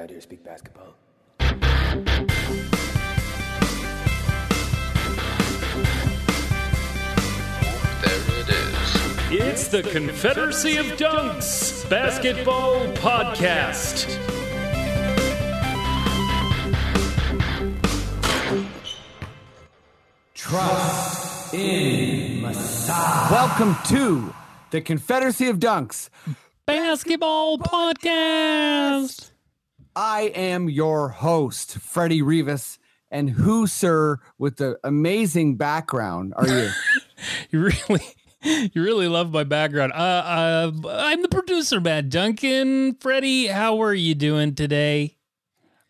around here speak basketball. There it is. It's the Confederacy of Dunks Basketball Podcast. Trust in Masai. Welcome to the Confederacy of Dunks. Basketball Podcast. I am your host, Freddie Rivas. And who, sir, with the amazing background are you? You really, you really love my background. Uh, uh, I'm the producer, Matt Duncan. Freddie, how are you doing today?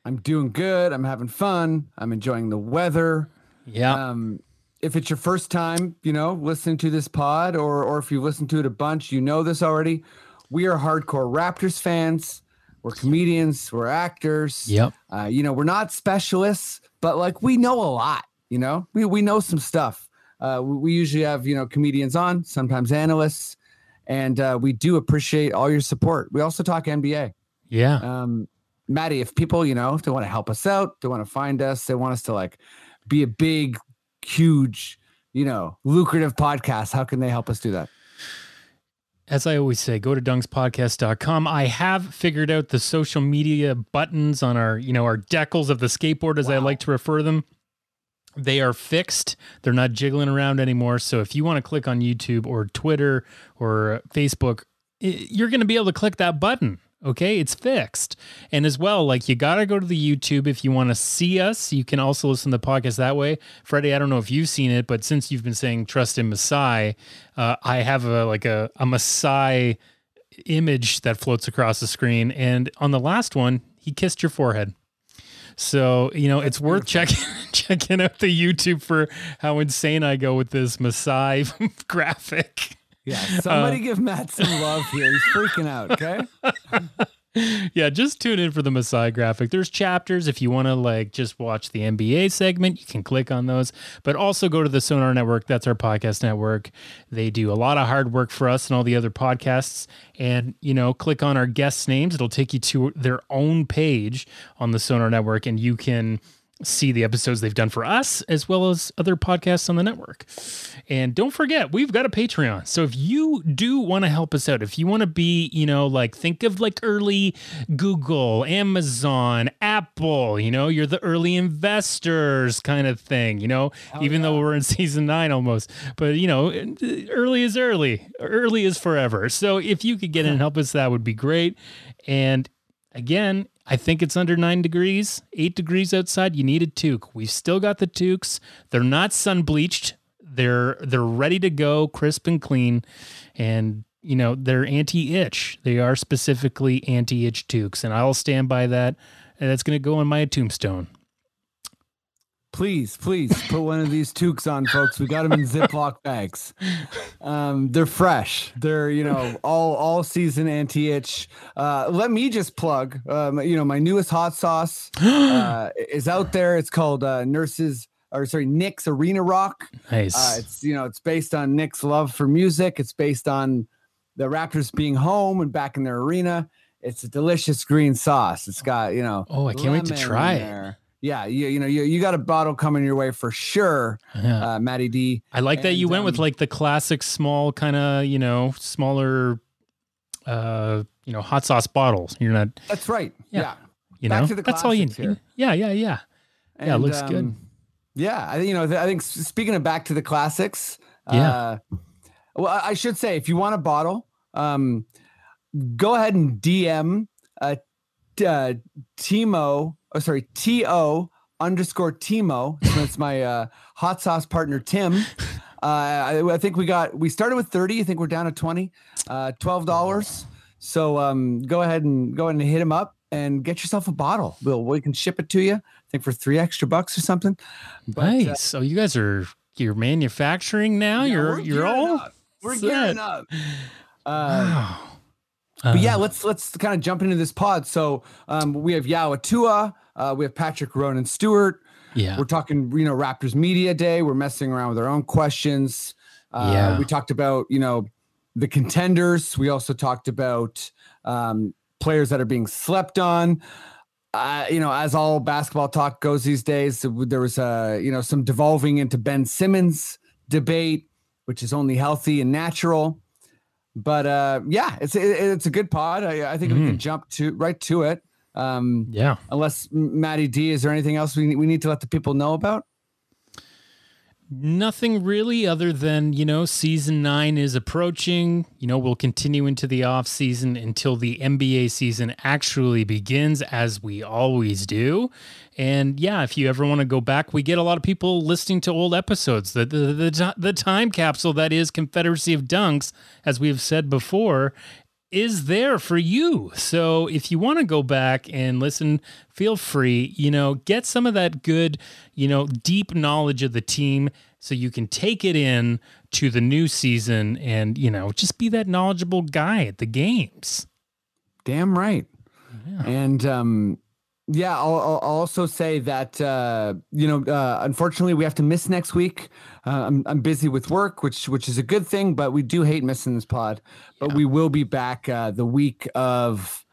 I'm doing good. I'm having fun. I'm enjoying the weather. Yeah. Um, if it's your first time, you know, listening to this pod, or or if you've listened to it a bunch, you know this already. We are hardcore Raptors fans. We're comedians. We're actors. Yep. Uh, you know, we're not specialists, but like we know a lot. You know, we we know some stuff. Uh, we, we usually have you know comedians on, sometimes analysts, and uh, we do appreciate all your support. We also talk NBA. Yeah. Um, Maddie, if people, you know, if they want to help us out, they want to find us, they want us to like be a big, huge, you know, lucrative podcast, how can they help us do that? As I always say, go to dunkspodcast.com. I have figured out the social media buttons on our, you know, our decals of the skateboard, as I like to refer them. They are fixed. They're not jiggling around anymore. So if you want to click on YouTube or Twitter or Facebook, you're going to be able to click that button. Okay, it's fixed. And as well, like you got to go to the YouTube if you want to see us. You can also listen to the podcast that way. Freddie, I don't know if you've seen it, but since you've been saying trust in Masai, uh, I have a like a, a Messiah image that floats across the screen. And on the last one, he kissed your forehead. So, you know, it's worth checking checking out the YouTube for how insane I go with this Masai graphic. Yeah. Uh, somebody give Matt some love here. He's freaking out. Okay. yeah, just tune in for the Messiah graphic. There's chapters if you want to like just watch the NBA segment, you can click on those. But also go to the Sonar Network. That's our podcast network. They do a lot of hard work for us and all the other podcasts. And you know, click on our guests' names. It'll take you to their own page on the Sonar Network, and you can see the episodes they've done for us as well as other podcasts on the network. And don't forget, we've got a Patreon. So if you do want to help us out, if you want to be, you know, like think of like early Google, Amazon, Apple, you know, you're the early investors kind of thing, you know, even though we're in season nine almost. But, you know, uh, early is early, early is forever. So if you could get in and help us, that would be great. And again, I think it's under nine degrees, eight degrees outside. You need a toque. We've still got the toques. They're not sun bleached. They're they're ready to go, crisp and clean, and you know they're anti-itch. They are specifically anti-itch toques, and I'll stand by that. And that's going to go on my tombstone. Please, please put one of these toques on, folks. We got them in Ziploc bags. Um, they're fresh. They're you know all all season anti itch. Uh, let me just plug. Um, you know my newest hot sauce uh, is out there. It's called uh, Nurses or sorry Nick's Arena Rock. Nice. Uh, it's you know it's based on Nick's love for music. It's based on the Raptors being home and back in their arena. It's a delicious green sauce. It's got you know. Oh, I can't wait to try it. Yeah, you, you know you, you got a bottle coming your way for sure, Yeah. uh, Matty D. I like that you and, went with um, like the classic small kind of, you know, smaller uh, you know, hot sauce bottles. You're not, That's right. Yeah. Yeah, you Back know, to the that's all you need. here. Yeah, yeah, yeah. Yeah, it And, looks good. um, Yeah, I think you know. I think speaking of back to the classics. Yeah. Uh, well, I I should say if you want a bottle, um, go ahead and DM uh, uh Timo. Oh, sorry, T O underscore Timo. So that's my uh, hot sauce partner Tim. Uh, I, I think we got we started with thirty. I think we're down to twenty. Uh, Twelve dollars. So um, go ahead and go ahead and hit him up and get yourself a bottle. We'll we can ship it to you. I think for three extra bucks or something. But, uh, nice. so you guys are you're manufacturing now. yeah, you're you're all up. we're set. gearing up. Uh, wow. But yeah, Uh, let's let's kind of jump into this pod. So um, we have Yao Atua, uh, we have Patrick Ronan Stewart. yeah. We're talking, you know, Raptors Media Day. We're messing around with our own questions. Uh, Yeah. We talked about, you know, the contenders. We also talked about um, players that are being slept on. uh, you know, as all basketball talk goes these days, there was a you know some devolving into Ben Simmons debate, which is only healthy and natural. But uh, yeah, it's it, it's a good pod. I, I think mm-hmm. we can jump to right to it. Um, yeah. Unless Maddie D, is there anything else we we need to let the people know about? Nothing really, other than you know, season nine is approaching. You know, we'll continue into the off season until the NBA season actually begins, as we always do. And yeah, if you ever want to go back, we get a lot of people listening to old episodes. The the the, the time capsule that is Confederacy of Dunks, as we've said before, is there for you. So if you want to go back and listen, feel free, you know, get some of that good, you know, deep knowledge of the team so you can take it in to the new season and, you know, just be that knowledgeable guy at the games. Damn right. Yeah. And um yeah, I'll, I'll, also say that uh, you know, uh, unfortunately, we have to miss next week. Uh, I'm I'm busy with work, which which is a good thing, but we do hate missing this pod. But yeah. we will be back uh, the week of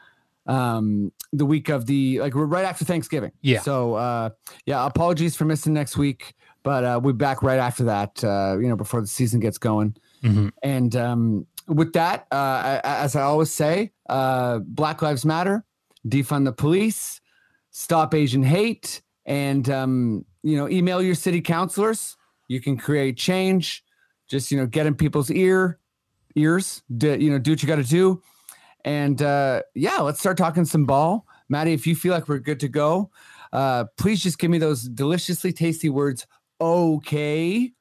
um the week of the like we're right after Thanksgiving. Yeah. So uh, yeah, apologies for missing next week, but uh, we'll be back right after that. Uh, you know, before the season gets going. Mm-hmm. And um, with that, uh, as I always say, uh, Black Lives Matter, defund the police stop Asian hate, and um, you know, email your city councilors. You can create change. Just you know, get in people's ear ears. Do, you know, do what you got to do. And uh, yeah, let's start talking some ball, Maddie. If you feel like we're good to go, uh, please just give me those deliciously tasty words. Okay.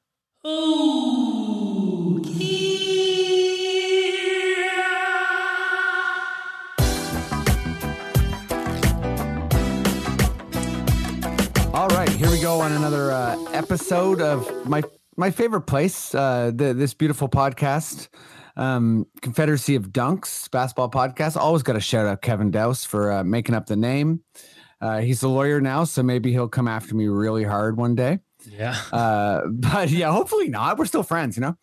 Okay. Here we go on another uh, episode of my my favorite place, uh, the, this beautiful podcast, um, Confederacy of Dunks basketball podcast. Always got to shout out Kevin Douse for uh, making up the name. Uh, he's a lawyer now, so maybe he'll come after me really hard one day. Yeah. Uh, but yeah, hopefully not. We're still friends, you know.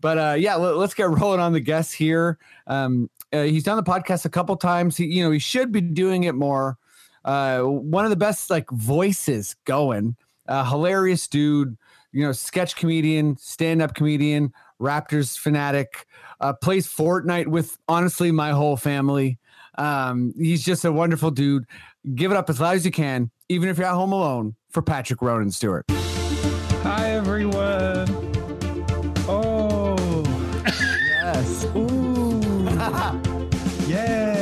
But uh, yeah, let, us get rolling on the guests here. Um, uh, he's done the podcast a couple times. He, you know, he should be doing it more uh, one of the best like voices going. Uh, hilarious dude, you know, sketch comedian, stand up comedian, Raptors fanatic, uh, plays Fortnite with honestly my whole family. Um, he's just a wonderful dude. Give it up as loud as you can, even if you're at home alone, for Patrick Ronan Stewart. Hi, everyone. Oh, yes. Ooh. yeah.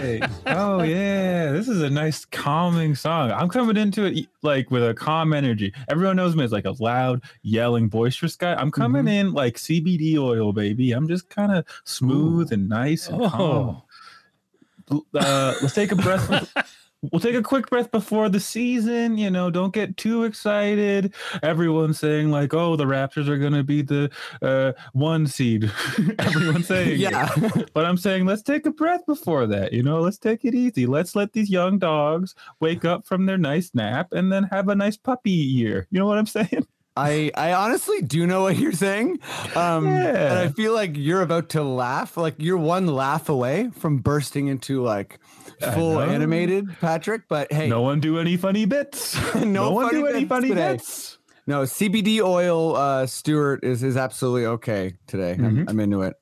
Right. oh yeah, this is a nice calming song. I'm coming into it like with a calm energy. Everyone knows me as like a loud, yelling, boisterous guy. I'm coming mm-hmm. in like CBD oil, baby. I'm just kind of smooth Ooh. and nice and oh. calm. Uh, let's take a breath. we'll take a quick breath before the season. You know, don't get too excited. Everyone's saying like, "Oh, the Raptors are going to be the uh, one seed." Everyone's saying, "Yeah," it. but I'm saying let's take a breath before that. You know, let's take it easy. Let's let these young dogs wake up from their nice nap and then have a nice puppy year. You know what I'm saying? I I honestly do know what you're saying. Um yeah. and I feel like you're about to laugh. Like you're one laugh away from bursting into like full animated Patrick, but hey. No one do any funny bits. no, no one do any funny today. bits. No, CBD oil uh Stewart is is absolutely okay today. Mm-hmm. I'm, I'm, into it.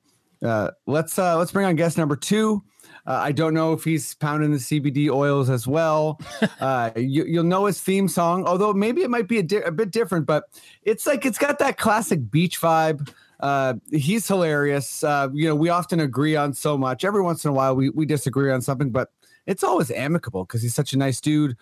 Uh let's uh let's bring on guest number 2. Uh, I don't know if he's pounding the CBD oils as well. Uh, you, will know his theme song, although maybe it might be a, di- a, bit different, but it's like it's got that classic beach vibe. Uh, he's hilarious. Uh, you know, we often agree on so much. Every once in a while, we, we disagree on something, but it's always amicable because he's such a nice dude.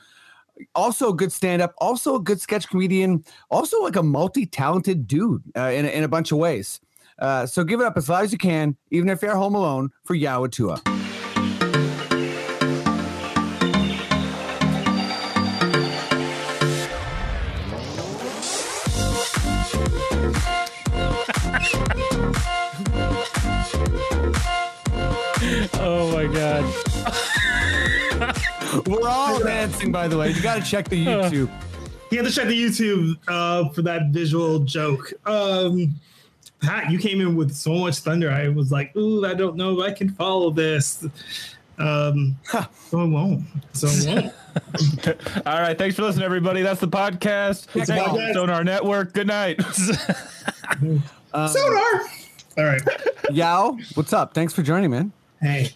Also a good stand up, also a good sketch comedian, also like a multi talented dude uh, in, in a bunch of ways. Uh, so give it up as loud as you can, even if you're home alone, for Yao Atua. oh my god. We're all dancing, by the way. You got to check the YouTube. You have to check the YouTube uh, for that visual joke. Um, Pat, you came in with so much thunder. I was like, ooh, I don't know if I can follow this. Um, so I won't. So I won't. All right. Thanks for listening, everybody. That's the podcast. Thanks, Thank you, podcast. Sonar Network. Good night. Um, Sonar. All right. Yao, what's up? Thanks for joining, man. Hey,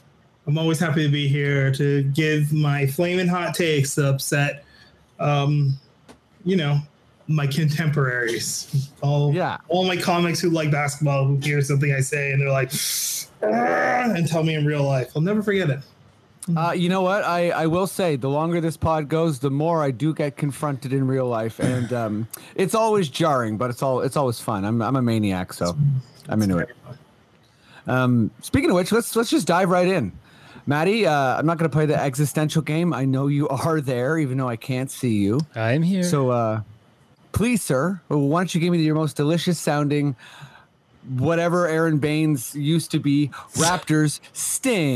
I'm always happy to be here to give my flaming hot takes to upset, um, you know, my contemporaries. All Yeah. all my comics who like basketball who hear something I say and they're like, "Ah," and tell me in real life. I'll never forget it. Uh, you know what? I, I will say the longer this pod goes, the more I do get confronted in real life, and um, it's always jarring, but it's all it's always fun. I'm I'm a maniac, so I'm into it. Um, speaking of which, let's let's just dive right in. Maddie, uh, I'm not going to play the existential game. I know you are there, even though I can't see you. I'm here. So, uh, please, sir, why don't you give me your most delicious sounding, whatever Aaron Baines used to be, Raptors Sting.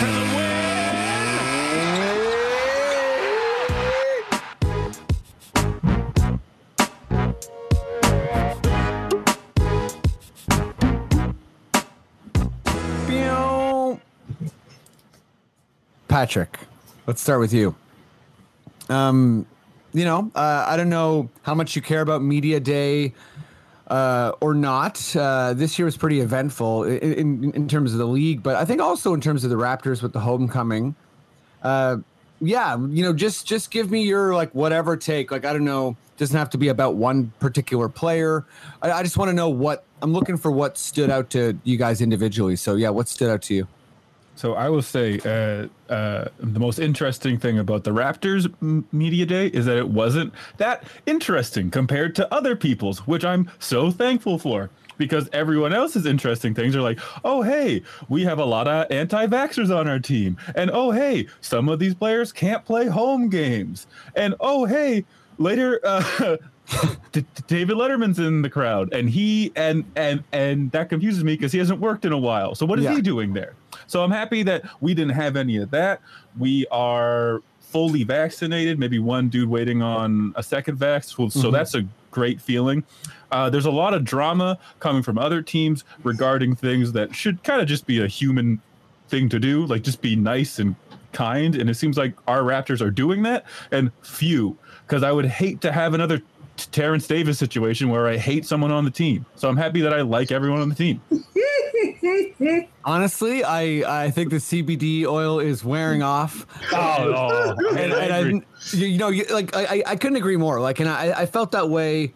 Patrick, let's start with you. Um, you know, uh, I don't know how much you care about Media Day uh, or not. Uh, this year was pretty eventful in, in, in terms of the league, but I think also in terms of the Raptors with the homecoming. Uh, yeah, you know, just just give me your like whatever take. Like I don't know, doesn't have to be about one particular player. I, I just want to know what I'm looking for. What stood out to you guys individually? So yeah, what stood out to you? So I will say uh, uh, the most interesting thing about the Raptors m- media day is that it wasn't that interesting compared to other people's, which I'm so thankful for. Because everyone else's interesting things are like, oh hey, we have a lot of anti-vaxxers on our team, and oh hey, some of these players can't play home games, and oh hey, later uh, David Letterman's in the crowd, and he and and and that confuses me because he hasn't worked in a while. So what is Yeah. he doing there? So I'm happy that we didn't have any of that. We are fully vaccinated. Maybe one dude waiting on a second vax. So, so Mhm. that's a great feeling. Uh, there's a lot of drama coming from other teams regarding things that should kind of just be a human thing to do, like just be nice and kind. And it seems like our Raptors are doing that, and few, because I would hate to have another Terrence Davis situation where I hate someone on the team. So I'm happy that I like everyone on the team. Honestly, I I think the CBD oil is wearing off. Oh, oh and, and I, you, know, you, like I, I- I couldn't agree more. Like, and I, I felt that way.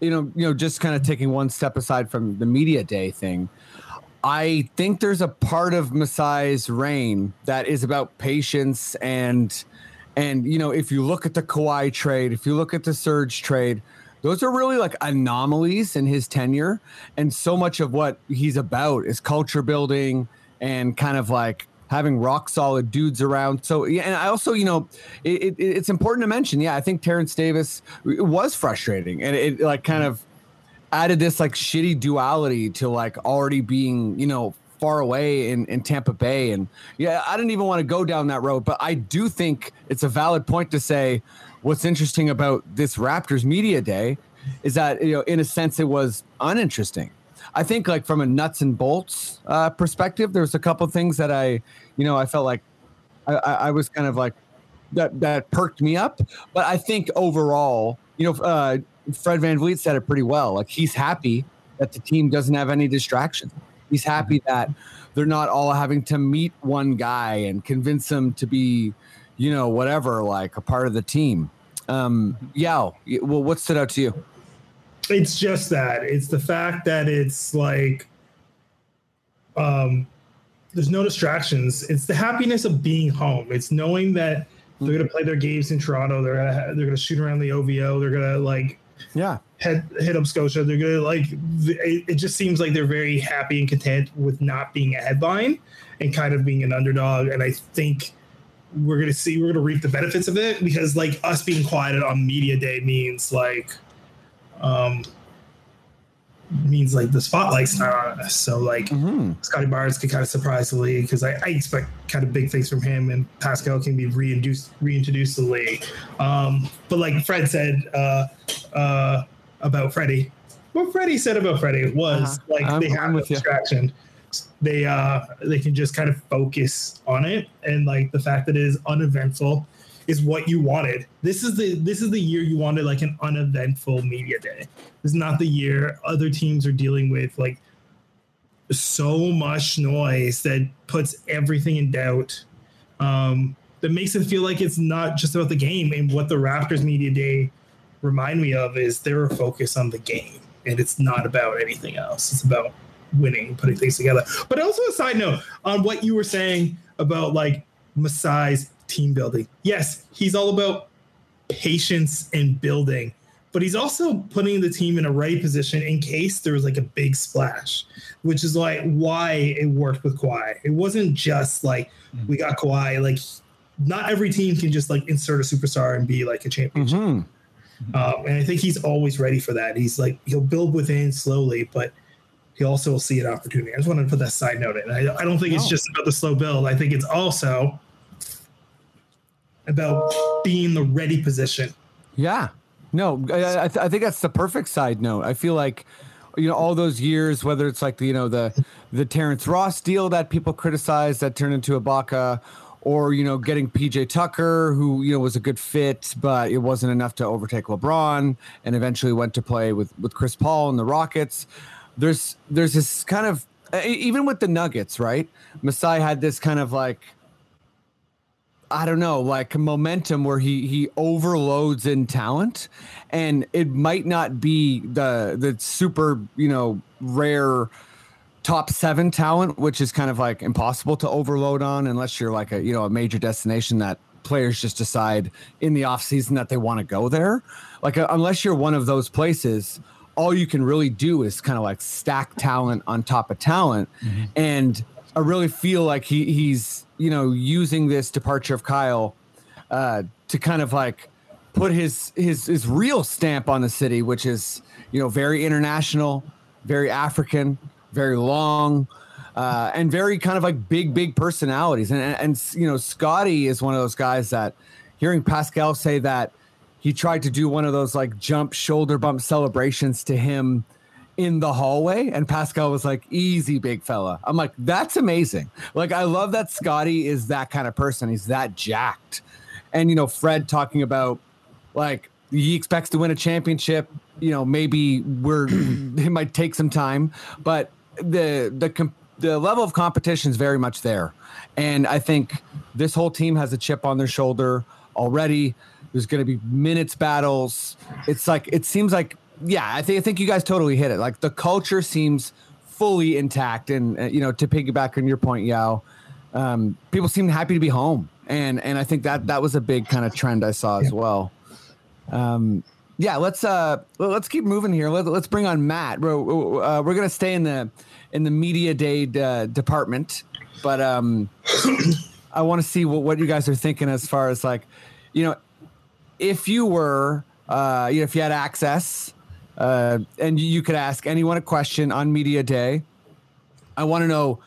You know, you know, just kind of taking one step aside from the media day thing. I think there's a part of Masai's reign that is about patience and and you know, if you look at the Kawhi trade, if you look at the Serge trade, those are really like anomalies in his tenure. And so much of what he's about is culture building and kind of like having rock solid dudes around. So yeah, and I also, you know, it, it, it's important to mention. Yeah, I think Terrence Davis was frustrating, and it like kind of added this like shitty duality to like already being, you know, far away in, in Tampa Bay. And yeah, I didn't even want to go down that road, but I do think it's a valid point to say what's interesting about this Raptors media day is that, you know, in a sense, it was uninteresting. I think like from a nuts and bolts uh, perspective, there's a couple things that I, you know, I felt like I, I, I was kind of like that that perked me up. But I think overall, you know, uh, Fred VanVleet said it pretty well. Like he's happy that the team doesn't have any distractions. He's happy that they're not all having to meet one guy and convince him to be, you know, whatever, like a part of the team. Um, yeah. Well, what stood out to you? it's just that it's the fact that it's like um there's no distractions it's the happiness of being home it's knowing that they're going to play their games in toronto they're going to they're going to shoot around the ovo they're going to like Yeah. head hit up scotia they're going to like it, it just seems like they're very happy and content with not being a headline and kind of being an underdog and i think we're going to see we're going to reap the benefits of it because like us being quieted on media day means like um means like the spotlight's not on us. So like Mm-hmm. Scottie Barnes could kind of surprise the league because I, I expect kind of big things from him and Pascal can be reintroduced reintroduced to the league. Um, but like Fred said uh, uh, about Freddie, what Freddie said about Freddie was Uh-huh. like I'm- they have no with you. They uh they can just kind of focus on it. And like the fact that it is uneventful is what you wanted. This is the this is the year you wanted like an uneventful media day. This is not the year other teams are dealing with like so much noise that puts everything in doubt um that makes it feel like it's not just about the game. And what the raptors media day remind me of is they're focused on the game and it's not about anything else. It's about winning, putting things together. But also a side note on what you were saying about like Masai's team building. Yes, he's all about patience and building, but he's also putting the team in a right position in case there was like a big splash, which is like why it worked with Kawhi. It wasn't just like we got Kawhi. Like not every team can just like insert a superstar and be like a championship. Mhm. Um, and I think he's always ready for that. He's like he'll build within slowly, but he also will see an opportunity. I just wanted to put that side note in. I, I don't think it's just about the slow build. I think it's also about being the ready position. Yeah. No, I, I, th- I think that's the perfect side note. I feel like, you know, all those years, whether it's like, you know, the the Terrence Ross deal that people criticized that turned into Ibaka, or, you know, getting PJ Tucker, who, you know, was a good fit, but it wasn't enough to overtake LeBron and eventually went to play with, with Chris Paul and the Rockets. There's there's this kind of even with the Nuggets, right? Masai had this kind of like I don't know, like momentum where he he overloads in talent, and it might not be the the super you know rare top seven talent, which is kind of like impossible to overload on unless you're like a you know a major destination that players just decide in the off season that they want to go there. Like uh, unless you're one of those places, all you can really do is kind of like stack talent on top of talent, and I really feel like he he's you know using this departure of Kyle uh, to kind of like put his his his real stamp on the city, which is you know very international, very African, very long, uh, and very kind of like big big personalities. And, and and you know Scottie is one of those guys that hearing Pascal say that he tried to do one of those like jump shoulder bump celebrations to him in the hallway and Pascal was like easy big fella. I'm like that's amazing. Like I love that Scottie is that kind of person. He's that jacked. And you know Fred talking about like he expects to win a championship, you know, maybe we're it might take some time, but the the com- the level of competition is very much there. And I think this whole team has a chip on their shoulder already. There's going to be minutes battles. It's like it seems like yeah, I think I think you guys totally hit it. Like the culture seems fully intact, and uh, you know, to piggyback on your point, Yao, um, people seem happy to be home, and and I think that that was a big kind of trend I saw as well. Um, yeah, let's uh let's keep moving here. Let, let's bring on Matt. We're uh, we're gonna stay in the in the media day uh, department, but um, I want to see what what you guys are thinking as far as like, you know, if you were uh, you know, if you had access uh, and you could ask anyone a question on media day, I want to know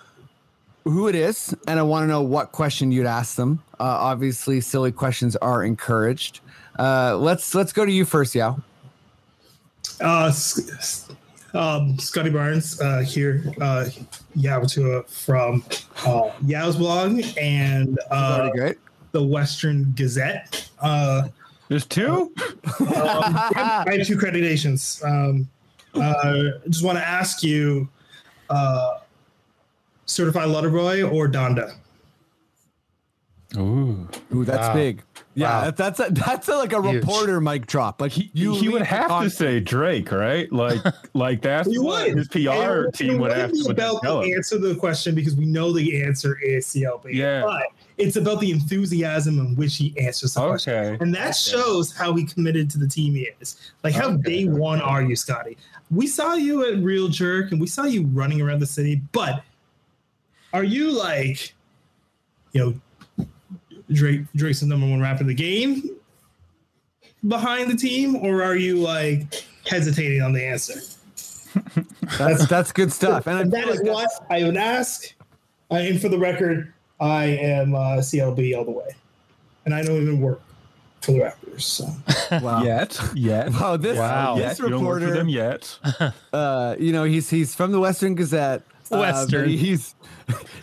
who it is, and I want to know what question you'd ask them. Uh, obviously, silly questions are encouraged. Uh, let's let's go to you first, Yao. Uh, um, Scottie Barnes uh, here, uh, from uh, Yao's blog and uh, great. the Western Gazette. Uh, There's two. um, I have two accreditations. Um, uh, just want to ask you, uh, Certified Lover Boy or Donda? Ooh. Ooh, that's Wow. big. Yeah, Wow. that's a, that's a, like a Huge. reporter mic drop. Like he, you he would have to say Drake, right? Like, like that's You what would. his PR And it team would have to about tell him. answer the question because we know the answer is CLB. Yeah. But it's about the enthusiasm in which he answers the question. And that shows how he committed to the team he is. Like, how Okay. day one are you, Scottie? We saw you at Real Jerk and we saw you running around the city, but are you like, you know, Drake Drake's the number one rapper in the game behind the team, or are you like hesitating on the answer? That's that's good stuff. And And feel that is like what I would ask. Uh, and for the record, I am uh, CLB all the way, and I don't even work for the Raptors. So wow. Yet, yet. Wow, this Wow. Yet. this You don't work for them yet. uh, you know, he's he's from the Western Gazette, but Western. he's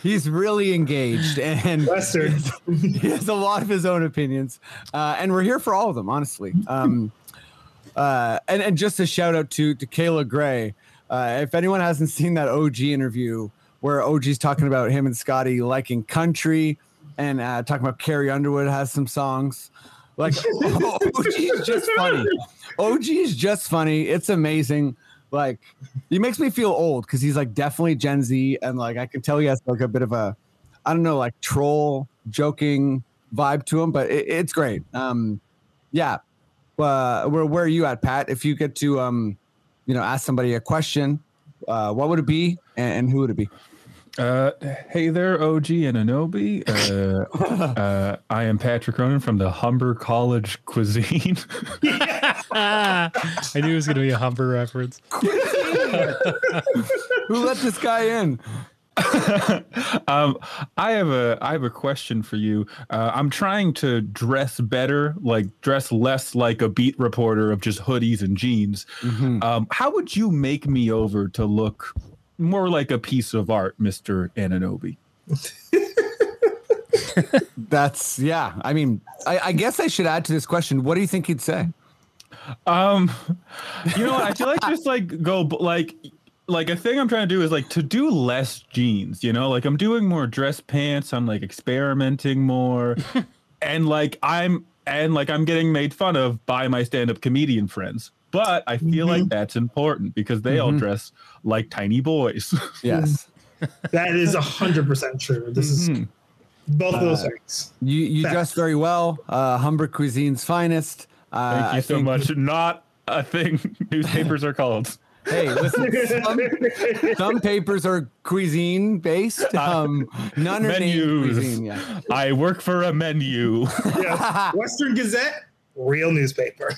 he's really engaged and Western. he has a lot of his own opinions, uh, and we're here for all of them, honestly. Um, uh, and and just a shout out to to Kayla Grey. Uh, if anyone hasn't seen that OG interview where OG's talking about him and Scottie liking country and uh, talking about Carrie Underwood has some songs. Like OG is just funny. OG is just funny. It's amazing. Like he makes me feel old because he's like definitely Gen Z, and like I can tell he has like a bit of a, I don't know, like troll joking vibe to him, but it, it's great. Um, yeah. Uh, where where are you at, Pat? If you get to um, you know, ask somebody a question, uh, what would it be, and, and who would it be? Uh, hey there, OG Anunoby. Uh, uh, I am Patrick Cronin from the Humber College Cuisine. I knew it was going to be a Humber reference. Who let this guy in? um, I have a I have a question for you. Uh, I'm trying to dress better, like dress less like a beat reporter of just hoodies and jeans. Mm-hmm. Um, how would you make me over to look more like a piece of art, Mister Anunoby? That's yeah. I mean, I, I guess I should add to this question. What do you think he'd say? Um, you know? I feel like just like go like like a thing I'm trying to do is like to do less jeans. You know, like I'm doing more dress pants. I'm like experimenting more, and like I'm and like I'm getting made fun of by my stand-up comedian friends. But I feel like that's important because they all Mhm. dress like tiny boys. Yes. That is hundred percent true. This is Mhm. both of those Uh, things. You you Facts. dress very well. Uh, Humber Cuisine's finest. Uh, Thank you I so think- much. Not a thing newspapers are called. Hey, listen. Some, some papers are cuisine based. Um, none are Menus. cuisine. Yeah. I work for a menu. Yes. Western Gazette, real newspaper.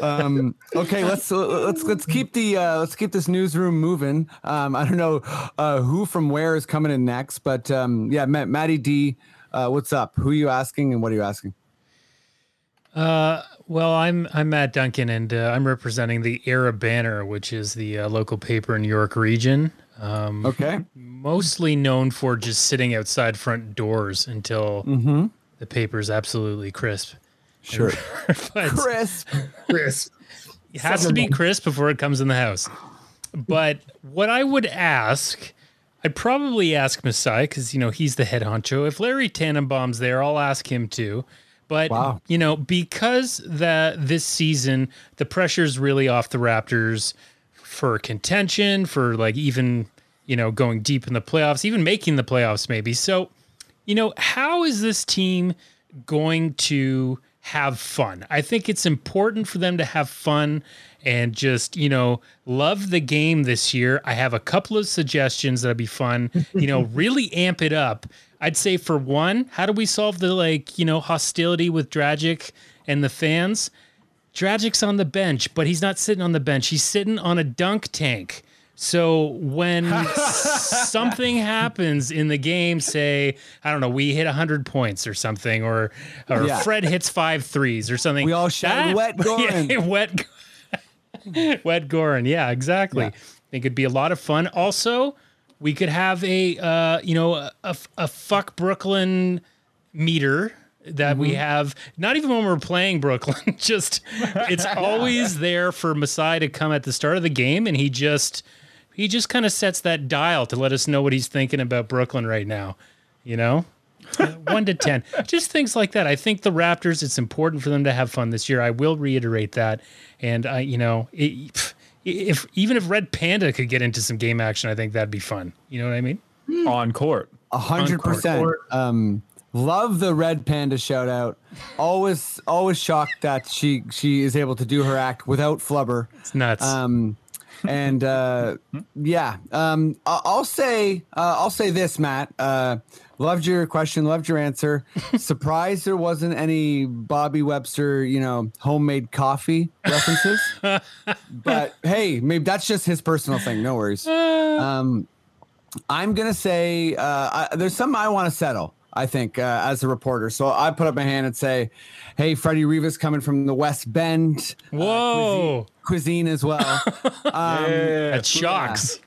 Um, okay, let's let's let's keep the uh, let's keep this newsroom moving. Um, I don't know uh, who from where is coming in next, but um, yeah, Matt, Matty D, uh, what's up? Who are you asking, and what are you asking? Uh, well, I'm I'm Matt Duncan, and uh, I'm representing the Era Banner, which is the uh, local paper in York Region. Um, Okay. Mostly known for just sitting outside front doors until Mm-hmm. the paper's absolutely crisp. Sure. but Chris. Chris. it has to be crisp before it comes in the house. But what I would ask, I'd probably ask Masai because you know he's the head honcho. If Larry Tannenbaum's there, I'll ask him too. But Wow. you know, because that this season the pressure's really off the Raptors for contention, for like even you know going deep in the playoffs, even making the playoffs maybe. So, you know, how is this team going to have fun? I think it's important for them to have fun and just, you know, love the game this year. I have a couple of suggestions that'd be fun, you know, really amp it up. I'd say for one, how do we solve the like, you know, hostility with Dragic and the fans? Dragic's on the bench, but he's not sitting on the bench. He's sitting on a dunk tank. So when something happens in the game, say, I don't know, we hit 100 points or something, or or Yeah. Fred hits five threes or something. We all shout, "Wet Goran." Yeah, wet, wet. Yeah, exactly. Yeah. I think it'd be a lot of fun. Also, we could have a, uh, you know, a, a, a fuck Brooklyn meter that we have not even when we're playing Brooklyn just it's always there for Masai to come at the start of the game and he just he just kind of sets that dial to let us know what he's thinking about Brooklyn right now you know? Uh, 1 to 10 just things like that. I think the Raptors it's important for them to have fun this year. I will reiterate that. And I you know it, pff, if even if Red Panda could get into some game action I think that'd be fun. You know what I mean? On court. A hundred percent. Um, love the red panda shout out. Always, always shocked that she she is able to do her act without flubber. it's nuts. Um, and uh, yeah, um, I'll say uh, I'll say this, Matt. Uh, loved your question, loved your answer. Surprised there wasn't any Bobby Webster, you know, homemade coffee references. but hey, maybe that's just his personal thing. No worries. Um, I'm gonna say uh, I, there's something I want to settle. I think uh, as a reporter, so I put up my hand and say, "Hey, Freddie Rivas coming from the West Bend, uh, Whoa. cuisine, cuisine as well." Um, that shocks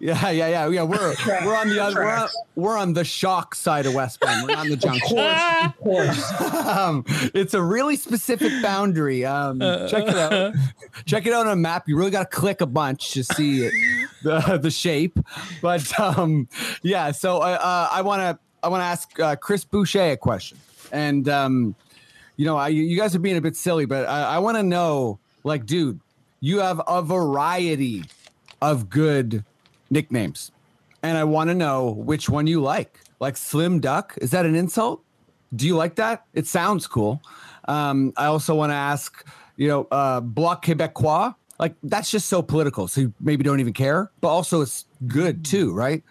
Yeah, yeah, yeah, yeah. We're we're on the other we're on, we're on the shock side of West Bend. We're on the Of course, of course. um, it's a really specific boundary. Um, check it out. Check it out on a map. You really got to click a bunch to see it, the the shape. But um, yeah, so uh, uh, I want to I want to ask uh, Chris Boucher a question, and um, you know, I, you guys are being a bit silly, but I, I want to know, like, dude, you have a variety of good nicknames, and I want to know which one you like. Like Slim Duck, is that an insult? Do you like that? It sounds cool. Um, I also want to ask, you know, uh, Bloc Québécois, like that's just so political. So you maybe don't even care, but also it's good too, right?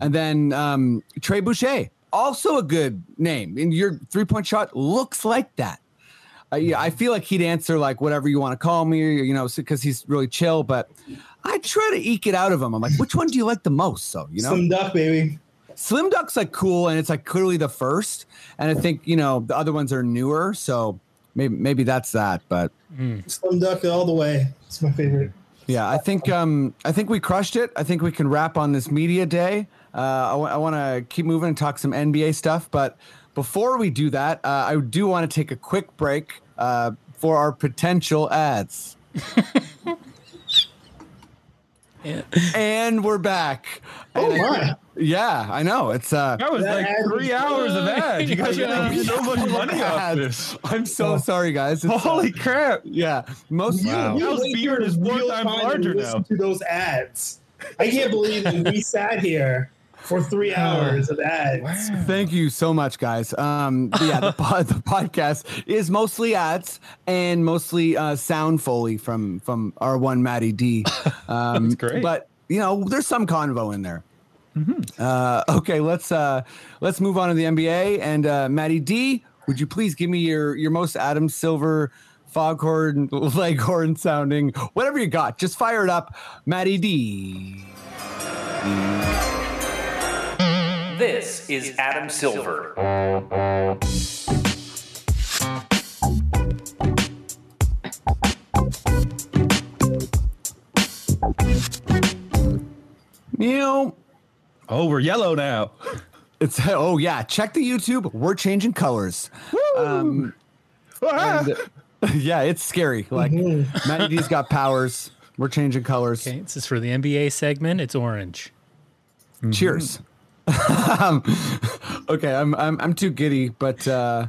And then um, Trey Boucher, also a good name. And your three point shot looks like that. Uh, yeah, I feel like he'd answer like whatever you want to call me, or, you know, because he's really chill. But I try to eke it out of him. I'm like, which one do you like the most? So you know, Slim duck, baby. Slim Duck's like cool, and it's like clearly the first. And I think you know the other ones are newer, so maybe maybe that's that. But Slim duck all the way. It's my favorite. Yeah, I think um I think we crushed it. I think we can wrap on this media day. Uh, I want to keep moving and talk some NBA stuff, but before we do that, uh, I do want to take a quick break uh, for our potential ads. And we're back. Oh And my! Yeah, I know. It's uh That was That like ad three was hours of ads. You guys are Yeah. making so much money off this. I'm so sorry, guys. It's, uh, Holy crap! yeah, most Wow. Al's wait beard for is one time larger listen now. To those ads, I can't believe that we sat here for three hours of ads. Thank you so much, guys. Um, yeah, the, pod, the podcast is mostly ads and mostly uh, sound foley from from our one Matty D. Um, That's great. But you know, there's some convo in there. Uh, okay, let's uh, let's move on to the NBA and uh, Matty D. Would you please give me your your most Adam Silver foghorn leghorn sounding whatever you got? Just fire it up, Matty D. This is Adam Silver. You know, Oh, we're yellow now. It's oh yeah, check the YouTube. We're changing colors. Um, and, yeah, it's scary. Like Matty D's got powers. We're changing colors. Okay, this is for the NBA segment. It's orange. Cheers. um, okay, I'm I'm I'm too giddy, but uh,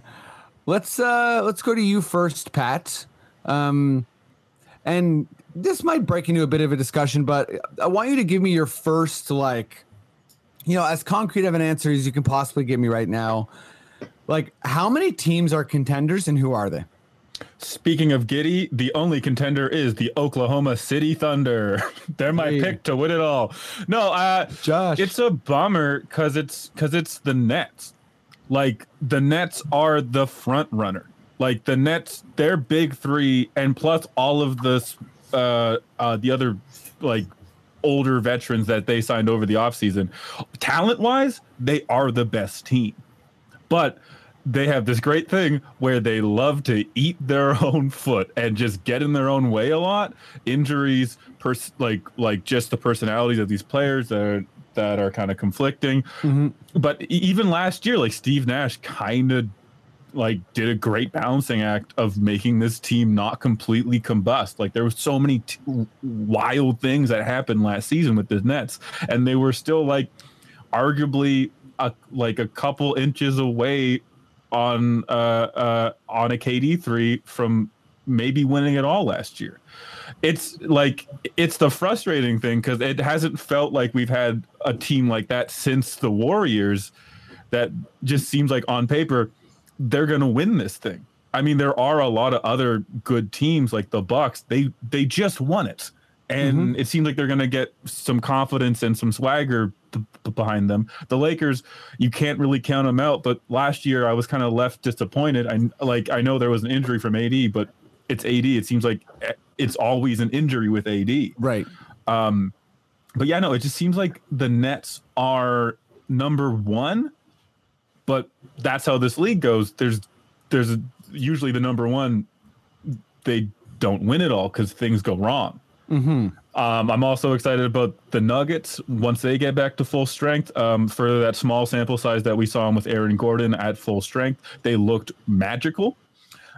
let's uh, let's go to you first, Pat. Um, and this might break into a bit of a discussion, but I want you to give me your first like, you know, as concrete of an answer as you can possibly give me right now. Like, how many teams are contenders and who are they? Speaking of Giddy, the only contender is the Oklahoma City Thunder. They're my Hey. pick to win it all. No, uh, Josh. it's a bummer because it's because it's the Nets. Like the Nets are the front runner. Like the Nets, they're big three, and plus all of the uh, uh, the other like older veterans that they signed over the offseason. Talent wise, they are the best team. But they have this great thing where they love to eat their own foot and just get in their own way a lot. Injuries pers- like like just the personalities of these players that are that are kind of conflicting mm-hmm. but e- even last year like steve nash kind of like did a great balancing act of making this team not completely combust. Like there was so many t- wild things that happened last season with the Nets, and they were still like arguably a, like a couple inches away on uh, uh, on a KD three from maybe winning it all last year. It's like it's the frustrating thing because it hasn't felt like we've had a team like that since the Warriors. That just seems like on paper they're going to win this thing. I mean, there are a lot of other good teams like the Bucks. They they just won it, and it seems like they're going to get some confidence and some swagger b- b- behind them. The Lakers, you can't really count them out. But last year, I was kind of left disappointed. I like I know there was an injury from AD, but it's AD. It seems like eh, it's always an injury with AD. Right. Um, but yeah, no, it just seems like the Nets are number one, but that's how this league goes. There's there's usually the number one, they don't win it all because things go wrong. Mm-hmm. Um, I'm also excited about the Nuggets once they get back to full strength. Um, for that small sample size that we saw with Aaron Gordon at full strength, they looked magical.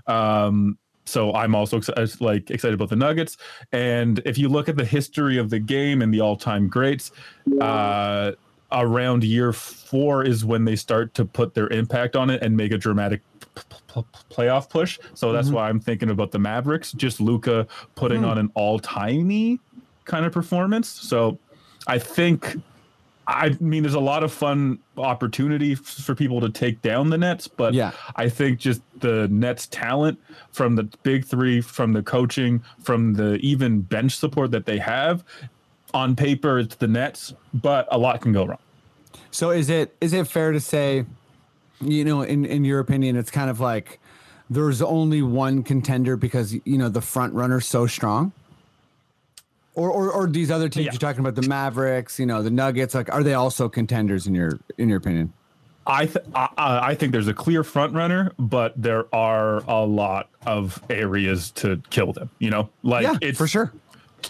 Um, so I'm also ex- like excited about the Nuggets. And if you look at the history of the game and the all-time greats, uh, around year four is when they start to put their impact on it and make a dramatic p- p- playoff push. So that's Mhm. why I'm thinking about the Mavericks. Just Luka putting Hmm. on an all-timey kind of performance. So I think. I mean, there's a lot of fun opportunity f- for people to take down the Nets, but Yeah. I think just the Nets talent from the big three, from the coaching, from the even bench support that they have, on paper it's the Nets, but a lot can go wrong. So is it is it fair to say, you know, in in your opinion, it's kind of like there's only one contender because you know the front runner's so strong? Or, or, or these other teams Yeah. you're talking about the Mavericks, you know, the Nuggets, like are they also contenders in your in your opinion? I th- I, I think there's a clear front runner, but there are a lot of areas to kill them. You know, like yeah, it's for sure.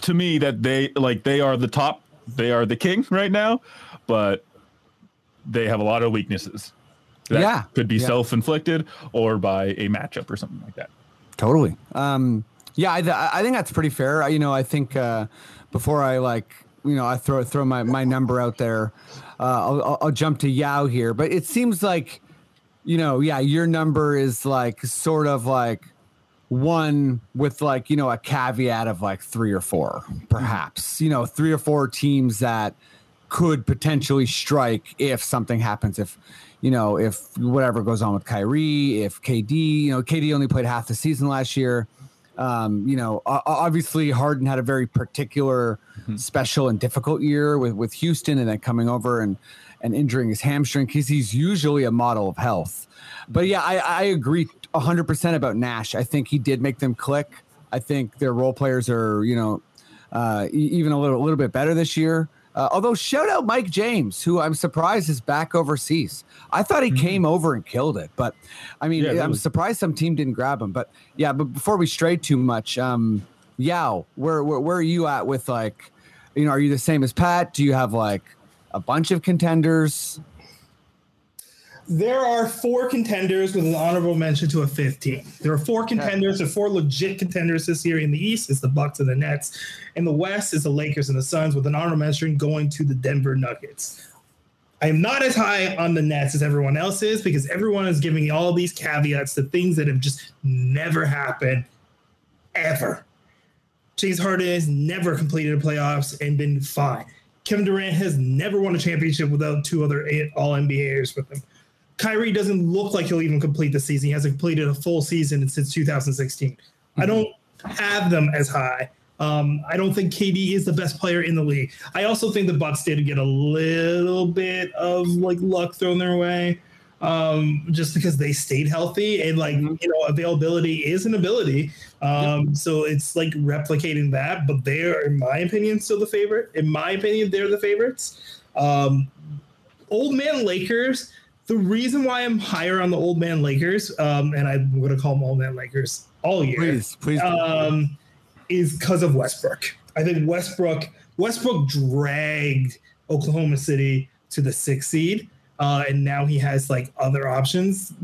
To me that they like they are the top, they are the king right now, but they have a lot of weaknesses. That Yeah, could be yeah. self-inflicted or by a matchup or something like that. Totally. Um, yeah, I, th- I think that's pretty fair. I- You know, I think uh, before I like, you know, I throw throw my, my number out there, uh, I'll, I'll, I'll jump to Yao here. But it seems like, you know, yeah, your number is like sort of like one with like you know a caveat of like three or four, perhaps. You know, three or four teams that could potentially strike if something happens. If you know, if whatever goes on with Kyrie, if KD, you know, KD only played half the season last year. Um, you know, obviously Harden had a very particular, special and difficult year with with Houston, and then coming over and and injuring his hamstring because he's usually a model of health. But yeah, I, I agree 100% about Nash. I think he did make them click. I think their role players are, you know, uh, even a little, a little bit better this year. Uh, although shout out Mike James, who I'm surprised is back overseas. I thought he came over and killed it, but I mean, Yeah, I'm really. surprised some team didn't grab him. But yeah, but before we stray too much, um, Yao, where, where where are you at with like, you know, are you the same as Pat? Do you have like a bunch of contenders? There are four contenders with an honorable mention to a 15. There are four contenders, there are four legit contenders this year in the East. It's the Bucks and the Nets. In the West is the Lakers and the Suns, with an honorable mention going to the Denver Nuggets. I am not as high on the Nets as everyone else is because everyone is giving all these caveats to things that have just never happened ever. James Harden has never completed the playoffs and been fine. Kevin Durant has never won a championship without two other All NBAers with him. Kyrie doesn't look like he'll even complete the season. He hasn't completed a full season since 2016. I don't have them as high. Um, I don't think KD is the best player in the league. I also think the Bucks did get a little bit of like luck thrown their way, um, just because they stayed healthy and like you know availability is an ability. Um, so it's like replicating that, but they are, in my opinion, still the favorite. In my opinion, they're the favorites. Um, old man Lakers. The reason why I'm higher on the old man Lakers, um, and I'm going to call them old man Lakers all year, Please, please. um, is because of Westbrook. I think Westbrook Westbrook dragged Oklahoma City to the sixth seed, uh, and now he has like other options.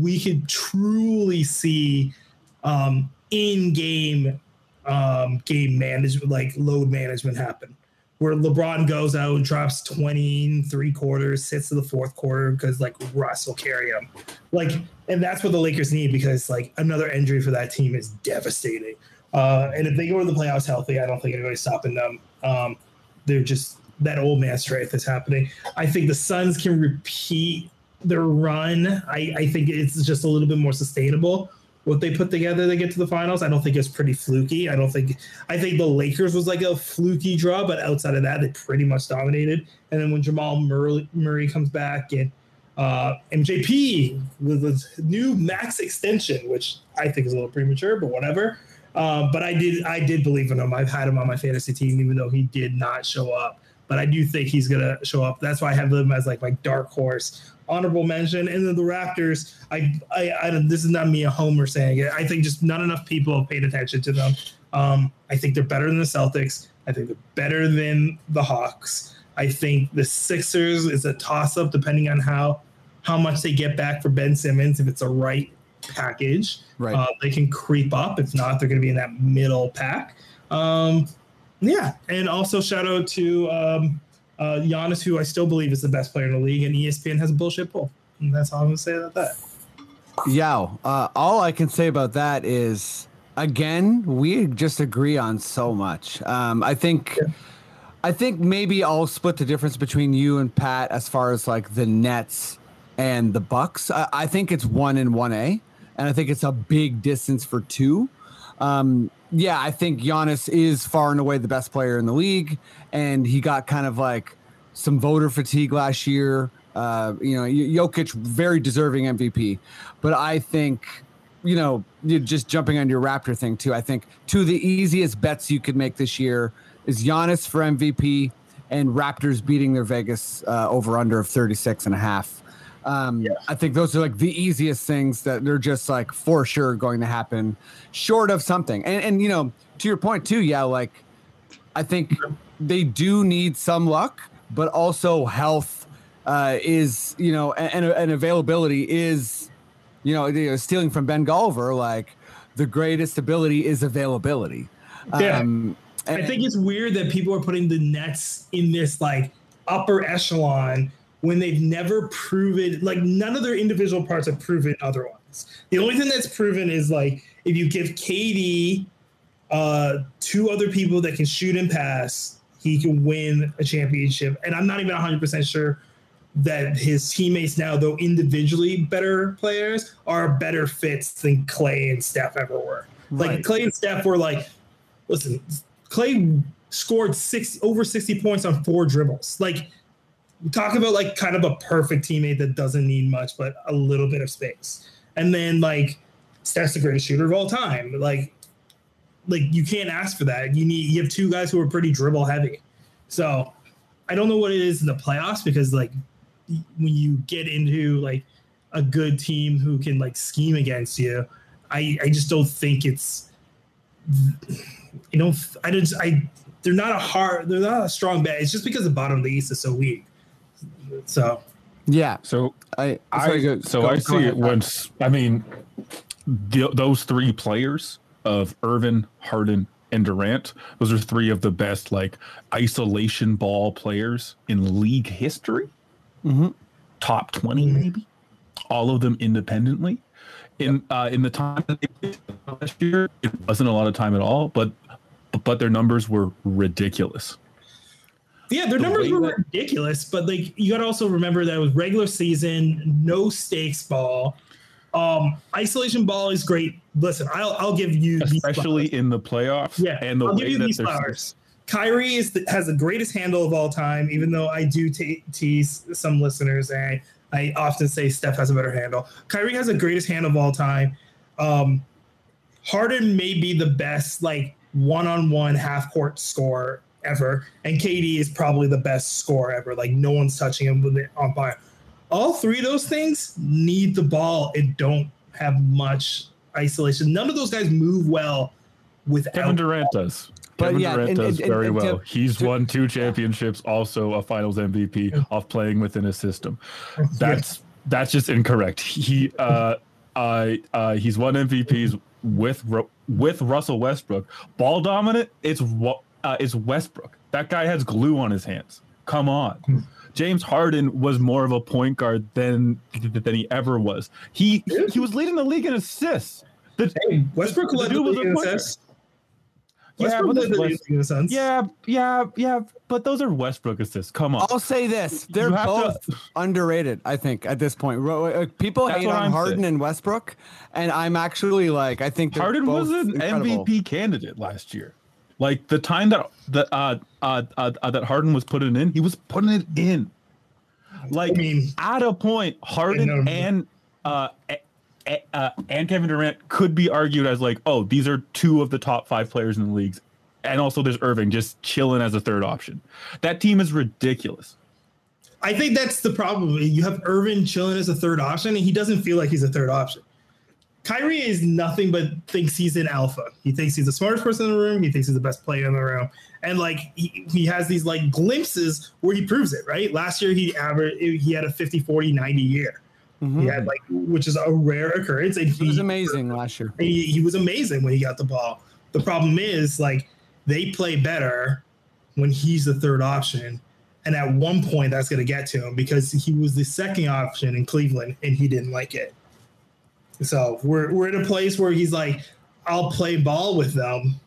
We could truly see um, in-game um, game management, like load management, happen. Where LeBron goes out and drops 20 and three quarters, sits to the fourth quarter because like Russ will carry him. Like, and that's what the Lakers need because like another injury for that team is devastating. Uh, and if they go to the playoffs healthy, I don't think anybody's stopping them. Um, they're just that old man strength is happening. I think the Suns can repeat their run. I, I think it's just a little bit more sustainable. What they put together to get to the finals, I don't think it's pretty fluky. I don't think I think the Lakers was like a fluky draw, but outside of that, they pretty much dominated. And then when Jamal Murray, Murray comes back and uh, MJP with a new max extension, which I think is a little premature, but whatever. Um, but I did I did believe in him. I've had him on my fantasy team, even though he did not show up. But I do think he's gonna show up. That's why I have him as like my dark horse, honorable mention. And then the Raptors, I I, I don't- this is not me a homer saying it. I think just not enough people have paid attention to them. Um, I think they're better than the Celtics. I think they're better than the Hawks. I think the Sixers is a toss up depending on how how much they get back for Ben Simmons. If it's a right package, Right. uh, they can creep up. If not, they're going to be in that middle pack. Um, yeah, and also shout out to um, uh, Giannis, who I still believe is the best player in the league, and ESPN has a bullshit poll. And that's all I'm going to say about that. Yeah. Uh, all I can say about that is, again, we just agree on so much. Um, I think, I think maybe I'll split the difference between you and Pat as far as like the Nets and the Bucks. I, I think it's one and one A, and I think it's a big distance for two. Um, yeah, I think Giannis is far and away the best player in the league, and he got kind of like some voter fatigue last year. Uh, you know, Jokic very deserving MVP, but I think you know, you're just jumping on your Raptor thing too. I think two of the easiest bets you could make this year is Giannis for MVP and Raptors beating their Vegas uh, over under of 36 and a half. Um, I think those are like the easiest things that they're just like for sure going to happen, short of something. And and you know, to your point too, yeah, like I think they do need some luck, but also health uh, is you know, and, and availability is you know, stealing from Ben Golliver, like the greatest ability is availability. Yeah. Um, I think it's weird that people are putting the Nets in this like upper echelon when they've never proven like none of their individual parts have proven otherwise. The only thing that's proven is like if you give KD uh two other people that can shoot and pass, he can win a championship. And I'm not even 100% sure that his teammates now, though individually better players, are better fits than Clay and Steph ever were. Like Clay and Steph were like, listen, Clay scored six over 60 points on four dribbles. Like talk about like kind of a perfect teammate that doesn't need much but a little bit of space. And then like Steph's the greatest shooter of all time. Like like you can't ask for that. You need you have two guys who are pretty dribble heavy. So I don't know what it is in the playoffs because like when you get into like a good team who can like scheme against you, I I just don't think it's you know I just I they're not a hard they're not a strong bet. It's just because the bottom of the East is so weak. So yeah, So I, I sorry, go- so go- I see ahead, it once. I mean, the, those three players of Irving, Harden, and Durant. Those are three of the best like isolation ball players in league history. Mhm. Top 20 maybe. All of them independently. In uh, in the time that they played last year, it wasn't a lot of time at all, but but their numbers were ridiculous. Yeah, their The numbers were that- ridiculous, but like you got to also remember that it was regular season, no stakes ball. Um, isolation ball is great. Listen, I'll I'll give you especially in the playoffs. Yeah, and the I'll give way you that these flowers. Kyrie is the, has the greatest handle of all time, even though I do te- tease some listeners and I, I often say Steph has a better handle. Kyrie has the greatest handle of all time. Um, Harden may be the best like one-on-one half-court scorer ever, and KD is probably the best scorer ever. Like no one's touching him with it on fire. All three of those things need the ball and don't have much isolation. None of those guys move well without Kevin Durant does. But Kevin yeah, Durant and- does and- and- very and well. to- He's to- won two championships, also a Finals MVP off playing within a system. That's that's just incorrect. He uh, uh, uh, he's won MVPs with with Russell Westbrook. Ball dominant. It's Wa- uh, it's Westbrook. That guy has glue on his hands. Come on. James Harden was more of a point guard than than he ever was. He he was leading the league in assists. The, Hey, Westbrook led the dude was league in point assists. Yeah, Westbrook but West- in a sense. Yeah, yeah, yeah, but those are Westbrook assists. Come on. I'll say this: they're both to- underrated. I think at this point, uh, people That's hate what on I'm Harden saying. and Westbrook, and I'm actually like, I think they're Harden was an incredible. MVP candidate last year. Like the time that that uh, uh, uh, uh, that Harden was putting in, he was putting it in. Like I mean, at a point, I. Harden and uh, a- a- uh, and Kevin Durant could be argued as like, oh, these are two of the top five players in the leagues, and also there's Irving just chilling as a third option. That team is ridiculous. I think that's the problem. You have Irving chilling as a third option, and he doesn't feel like he's a third option. Kyrie is nothing but thinks he's an alpha. He thinks he's the smartest person in the room. He thinks he's the best player in the room. And like he, he has these like glimpses where he proves it, right? Last year he averaged he had a 50 40 90 year. Mhm. He had like which is a rare occurrence. And He was amazing last year. he, he was amazing when he got the ball. The problem is like they play better when he's the third option. And at one point that's gonna get to him because he was the second option in Cleveland and he didn't like it. So we're we're in a place where he's like, I'll play ball with them,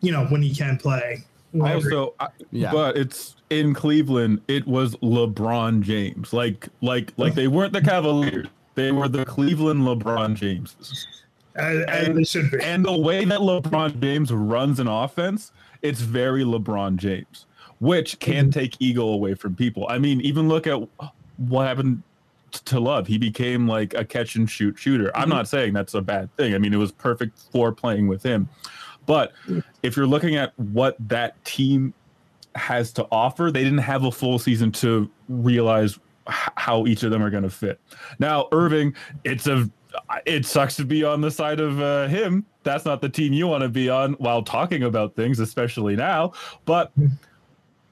you know, when he can play. Also, I, Yeah. but it's in Cleveland. It was LeBron James. Like, like, like they weren't the Cavaliers. They were the Cleveland LeBron Jameses. as, as it should be. And the way that LeBron James runs an offense, it's very LeBron James, which can mm-hmm. take ego away from people. I mean, even look at what happened to Love. He became like a catch and shoot shooter. I'm mm-hmm. not saying that's a bad thing. I mean, it was perfect for playing with him. But if you're looking at what that team has to offer, they didn't have a full season to realize how each of them are going to fit. Now, Irving, it's a it sucks to be on the side of uh, him. That's not the team you want to be on while talking about things, especially now. But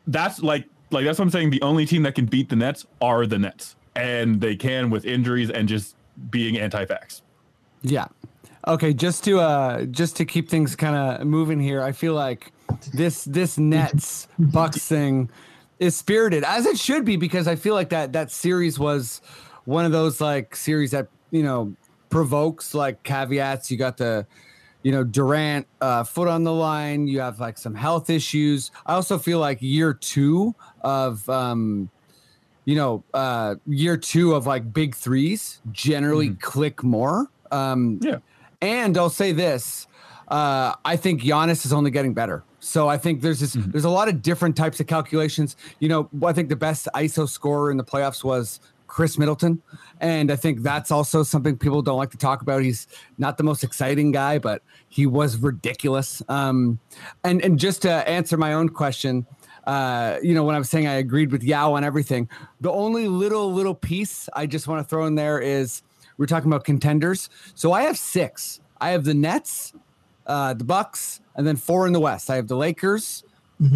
that's like like that's what I'm saying. The only team that can beat the Nets are the Nets, and they can with injuries and just being anti-vax. Yeah. Okay, just to uh just to keep things kind of moving here, I feel like this this Nets Bucks thing is spirited as it should be because I feel like that that series was one of those like series that, you know, provokes like caveats. You got the you know Durant uh, foot on the line. You have like some health issues. I also feel like year two of um, you know uh, year two of like big threes generally click more. Um, Yeah. And I'll say this: uh, I think Giannis is only getting better. So I think there's this, there's a lot of different types of calculations. You know, I think the best ISO scorer in the playoffs was Khris Middleton, and I think that's also something people don't like to talk about. He's not the most exciting guy, but he was ridiculous. Um, and and just to answer my own question, uh, you know, when I was saying I agreed with Yao on everything, the only little little piece I just want to throw in there is we're talking about contenders. So I have six. I have the Nets, uh, the Bucks, and then four in the West. I have the Lakers,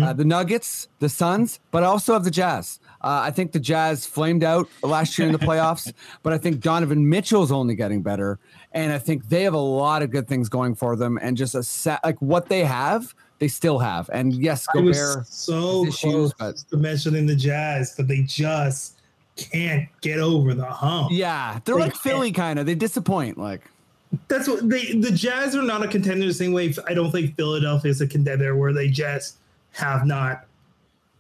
uh, the Nuggets, the Suns, but I also have the Jazz. Uh, I think the Jazz flamed out last year in the playoffs, but I think Donovan Mitchell's only getting better, and I think they have a lot of good things going for them, and just a set like what they have, they still have. And yes, I was so issues, close to mentioning the Jazz, but they just can't get over the hump. Yeah, they're They like can't. Philly, kind of. They disappoint. Like, That's what they the Jazz are not a contender the same way I don't think Philadelphia is a contender where they just have not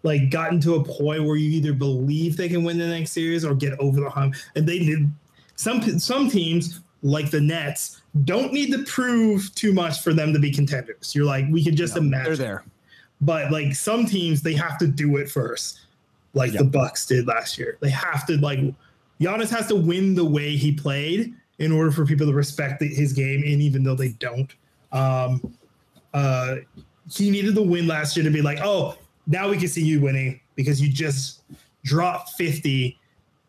like gotten to a point where you either believe they can win the next series or get over the hump. And they did some some teams like the Nets don't need to prove too much for them to be contenders. You're like we can just imagine they're there. But like some teams, they have to do it first, like Yeah. the Bucks did last year. They have to like Giannis has to win the way he played in order for people to respect the, his game, and even though they don't, um, uh, he needed the win last year to be like, oh, now we can see you winning because you just dropped fifty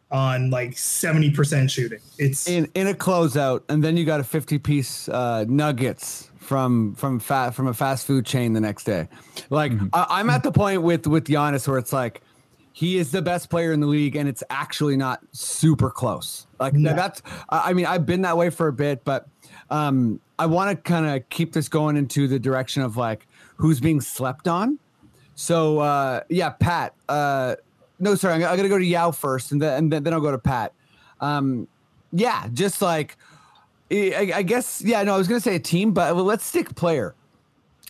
on like seventy percent shooting. It's in in a closeout, and then you got a fifty piece uh, nuggets from from fat from a fast food chain the next day. Like I, I'm at the point with with Giannis where it's like he is the best player in the league, and it's actually not super close. Like No. that's I mean I've been that way for a bit, but um, I want to kind of keep this going into the direction of like who's being slept on. So uh, yeah, Pat. Uh, no, sorry, I'm, I'm gonna go to Yao first, and then and then, I'll go to Pat. Um, yeah, just like I, I guess yeah. No, I was gonna say a team, but let's stick player,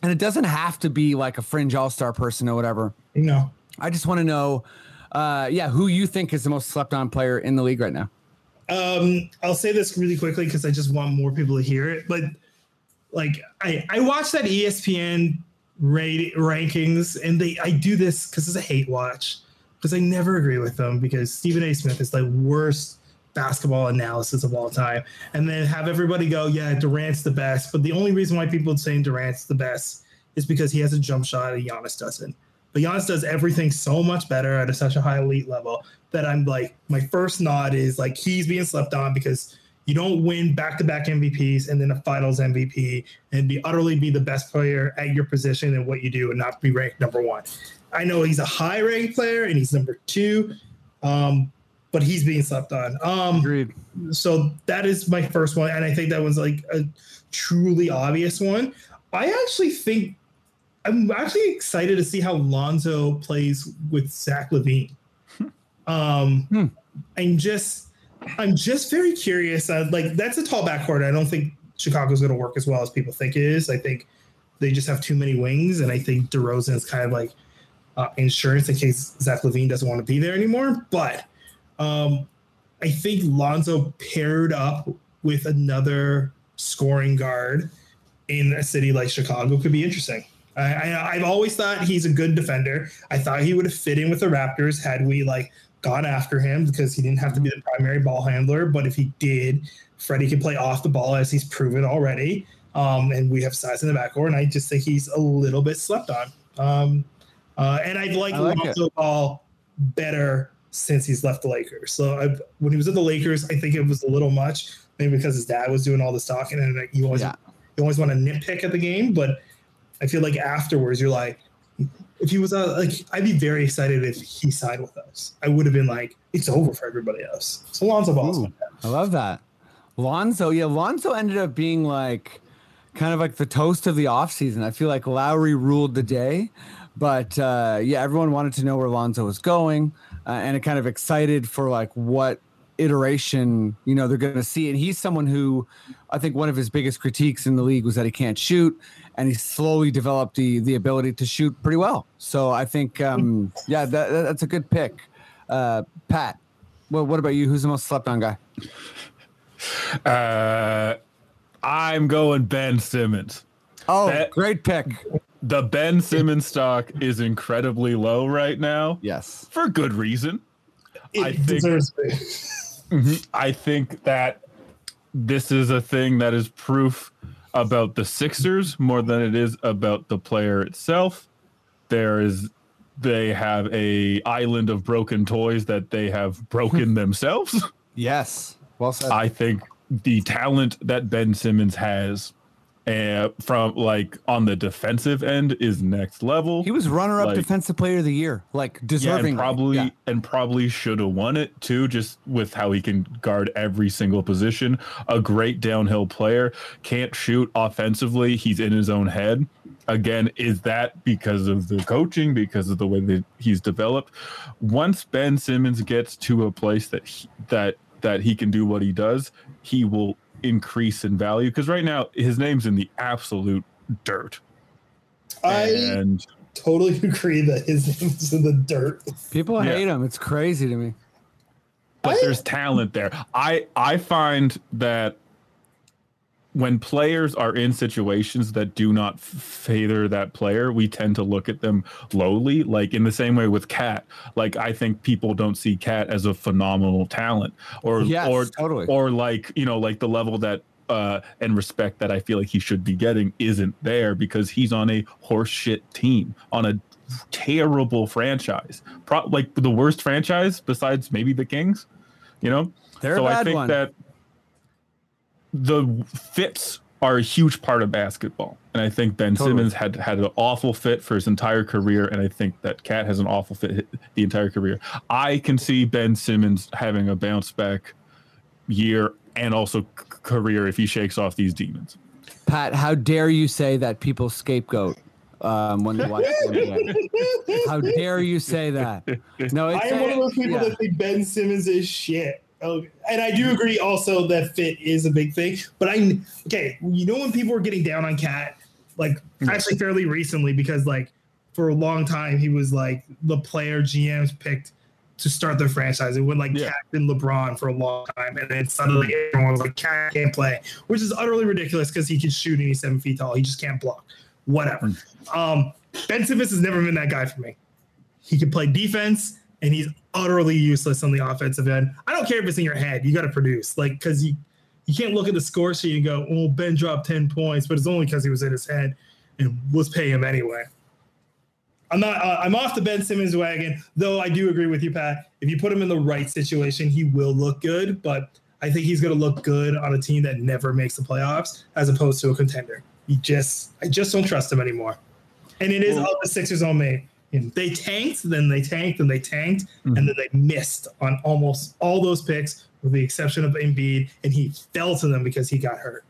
and it doesn't have to be like a fringe all star person or whatever. you know. I just want to know, uh, yeah, who you think is the most slept on player in the league right now? Um, I'll say this really quickly because I just want more people to hear it. But like, I I watched that ESPN rankings, and they I do this because it's a hate watch because I never agree with them because Stephen A. Smith is the worst basketball analysis of all time, and then have everybody go, yeah, Durant's the best. But the only reason why people are saying Durant's the best is because he has a jump shot and Giannis doesn't. But Giannis does everything so much better at a, such a high elite level that I'm like, my first nod is like he's being slept on because You don't win back-to-back MVPs and then a Finals MVP and be utterly be the best player at your position and what you do and not be ranked number one. I know he's a high-ranked player and he's number two, um, but he's being slept on. Um, Agreed. so that is my first one, and I think that was like a truly obvious one. I actually think I'm actually excited to see how Lonzo plays with Zach LaVine. Um, Hmm. I'm just, I'm just very curious. Uh, like that's a tall backcourt. I don't think Chicago's going to work as well as people think it is. I think they just have too many wings, and I think DeRozan is kind of like uh, insurance in case Zach LaVine doesn't want to be there anymore. But um, I think Lonzo paired up with another scoring guard in a city like Chicago could be interesting. I, I, I've always thought he's a good defender. I thought he would have fit in with the Raptors had we like gone after him because he didn't have to be the primary ball handler. But if he did, Freddie could play off the ball as he's proven already. Um, and we have size in the backcourt, and I just think he's a little bit slept on. Um, uh, and I'd like, I like Lonzo Ball better since he's left the Lakers. So I, when he was at the Lakers, I think it was a little much, maybe because his dad was doing all this talking, and like, you always Yeah. you always want to nitpick at the game. But I feel like afterwards, you're like, if he was uh, like, I'd be very excited if he signed with us. I would have been like, it's over for everybody else. So Lonzo Ball's Ooh, I love that. Lonzo, yeah, Lonzo ended up being like kind of like the toast of the offseason. I feel like Lowry ruled the day, but uh, yeah, everyone wanted to know where Lonzo was going uh, and it kind of excited for like what iteration you know they're going to see and he's someone who i think one of his biggest critiques in the league was that he can't shoot and he slowly developed the the ability to shoot pretty well so i think um yeah that, that's a good pick uh pat well, what about you who's the most slept on guy Uh, I'm going Ben Simmons. Oh, That- great pick. The Ben Simmons stock is incredibly low right now Yes. for good reason. it I think- deserves it. I think that this is a thing that is proof about the Sixers more than it is about the player itself. There is they have a island of broken toys that they have broken themselves. Yes. Well said. I think the talent that Ben Simmons has uh, from like on the defensive end is next level. he was runner up like- defensive player of the year, like yeah, deserving. and probably and probably should have won it too, just with how he can guard every single position. A great downhill player, can't shoot offensively. He's in his own head. Again, is that because of the coaching? Because of the way that he's developed? Once Ben Simmons gets to a place that he, that that he can do what he does, he will increase in value. Because right now his name's in the absolute dirt, I and totally agree that his name's in the dirt. People Yeah. hate him. It's crazy to me. but I- there's talent there. I I find that when players are in situations that do not favor that player, we tend to look at them lowly. Like in the same way with Cat. Like I think people don't see Cat as a phenomenal talent, or Yes, or totally. or like you know like the level that uh and respect that I feel like he should be getting isn't there because he's on a horseshit team on a terrible franchise, Pro- like the worst franchise besides maybe the Kings. You know, They're so I think one. that the fits are a huge part of basketball, and I think Ben Totally. Simmons had had an awful fit for his entire career, and I think that Cat has an awful fit the entire career. I can see Ben Simmons having a bounce back year and also career if he shakes off these demons. Pat, how dare you say that people scapegoat um, when they watch the How dare you say that? No, it's I am one of those people yeah. that think Ben Simmons is shit. Oh, and I do agree also that fit is a big thing. But I okay, you know when people were getting down on Cat, like mm-hmm. actually fairly recently, because like for a long time he was like the player GMs picked to start their franchise. It went like Yeah. Cat and LeBron for a long time, and then suddenly mm-hmm. everyone was like Cat can't play, which is utterly ridiculous because he can shoot and he's seven feet tall. He just can't block. Whatever. Mm. Um, ben Simmons has never been that guy for me. He can play defense and he's utterly useless on the offensive end. I don't care if it's in your head. You got to produce, like, because you you can't look at the score sheet and go, "Oh, Ben dropped ten points," but it's only because he was in his head, and let's pay him anyway. I'm not. Uh, I'm off the Ben Simmons wagon, though. I do agree with you, Pat. If you put him in the right situation, he will look good. But I think he's going to look good on a team that never makes the playoffs as opposed to a contender. He just, I just don't trust him anymore. And it is Well- all the Sixers on made. And they tanked, then they tanked, and they tanked, Mhm. and then they missed on almost all those picks, with the exception of Embiid, and he fell to them because he got hurt.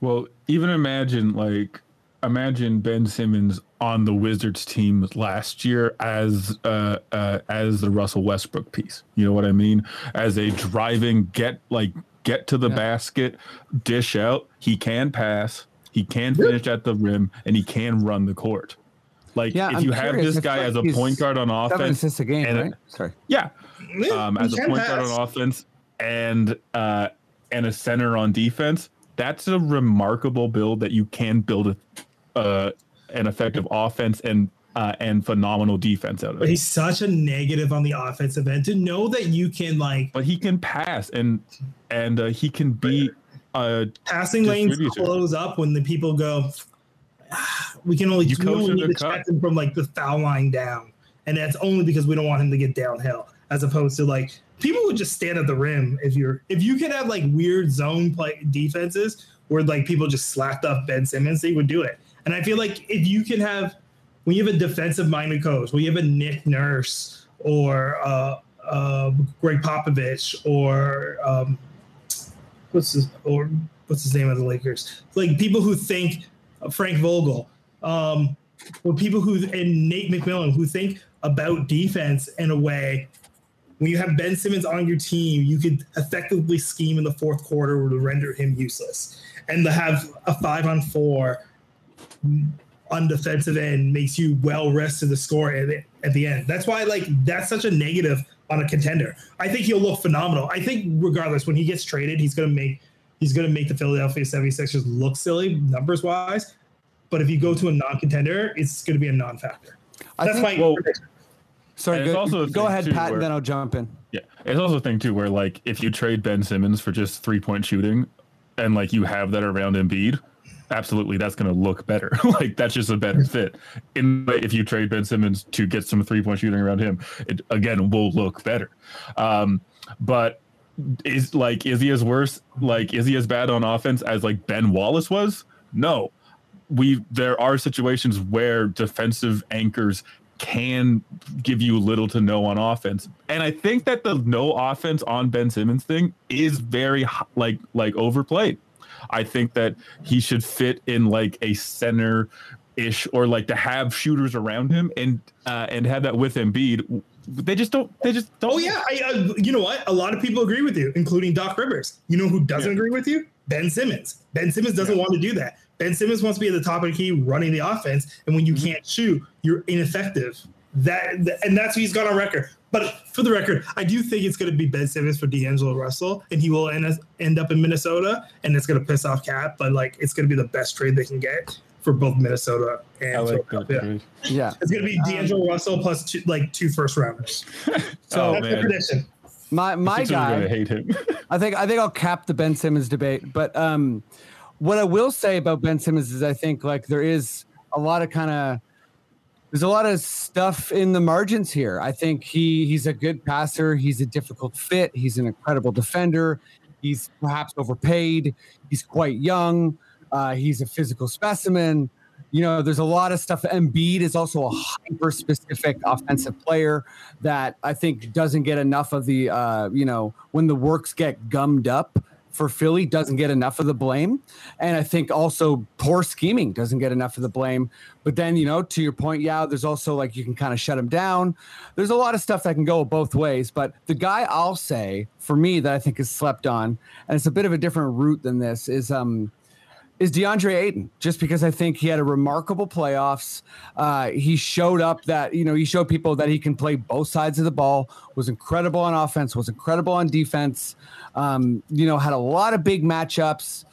Well, even imagine like imagine Ben Simmons on the Wizards team last year as uh, uh as the Russell Westbrook piece. You know what I mean? As a driving get like get to the Yeah. basket, dish out. He can pass. He can finish at the rim, and he can run the court. Like Yeah, if I'm you have this guy like as a point guard on Seven offense, assists a game, and- right? Sorry. yeah, Yeah, um, as a can point guard on offense and uh, and a center on defense, that's a remarkable build that you can build a, uh, an effective offense and uh, and phenomenal defense out of But it. he's such a negative on the offensive end to know that you can like But he can pass and and uh, he can be uh, passing lanes close up when the people go. "Ah, We can only You we only him need to to cut. check him from like the foul line down, and that's only because we don't want him to get downhill, as opposed to like people would just stand at the rim if you're if you could have like weird zone play defenses where like people just slapped up Ben Simmons, they would do it. And I feel like if you can have when you have a defensive minded coach, when you have a Nick Nurse or uh, uh, Gregg Popovich or um, what's his or what's his name of the Lakers? Like people who think Frank Vogel, um, people who and Nate McMillan who think about defense in a way. When you have Ben Simmons on your team, you could effectively scheme in the fourth quarter to render him useless, and to have a five on four on defensive end makes you well rested to score at at the end. That's why like that's such a negative on a contender. I think he'll look phenomenal. I think regardless when he gets traded, he's going to make he's going to make the Philadelphia 76ers look silly numbers wise. But if you go to a non-contender, it's going to be a non-factor. That's think, my Well, sorry, go, also go ahead, too, Pat, where- and then I'll jump in. Yeah, it's also a thing too where like if you trade Ben Simmons for just three point shooting, and like you have that around Embiid, absolutely that's going to look better. like that's just a better fit. In if you trade Ben Simmons to get some three point shooting around him, it again will look better. Um, but is like is he as worse? Like is he as bad on offense as like Ben Wallace was? No. We there are situations where defensive anchors can give you little to no on offense. And I think that the no offense on Ben Simmons thing is very like like overplayed. I think that he should fit in like a center ish or like to have shooters around him and uh, and have that with Embiid. They just don't. They just don't. Oh yeah, I, uh, you know what? A lot of people agree with you, including Doc Rivers. You know who doesn't Yeah. agree with you? Ben Simmons. Ben Simmons doesn't want to do that. Ben Simmons wants to be at the top of the key, running the offense, and when you Mm-hmm. can't shoot, you're ineffective. That th- and that's what he's got on record. But for the record, I do think it's going to be Ben Simmons for D'Angelo Russell, and he will end, end up in Minnesota, and it's going to piss off Cap. But like, it's going to be the best trade they can get for both Minnesota and I like. Philadelphia. Yeah. It's going to be D'Angelo Russell plus two, like two first rounders. oh That's the prediction. My my Sixers are guy. gonna hate him. I think I think I'll cap the Ben Simmons debate. But um, what I will say about Ben Simmons is I think like there is a lot of kind of there's a lot of stuff in the margins here. I think he he's a good passer. He's a difficult fit. He's an incredible defender. He's perhaps overpaid. He's quite young. Uh, he's a physical specimen. You know, there's a lot of stuff. Embiid is also a hyper specific offensive player that I think doesn't get enough of the, uh, you know, when the works get gummed up for Philly, doesn't get enough of the blame. And I think also poor scheming doesn't get enough of the blame. But then, you know, to your point, yeah, there's also like you can kind of shut him down. There's a lot of stuff that can go both ways. But the guy I'll say for me that I think is slept on, and it's a bit of a different route than this, is um, is DeAndre Ayton, just because I think he had a remarkable playoffs. Uh, he showed up that, you know, he showed people that he can play both sides of the ball, was incredible on offense, was incredible on defense, um, you know, had a lot of big matchups,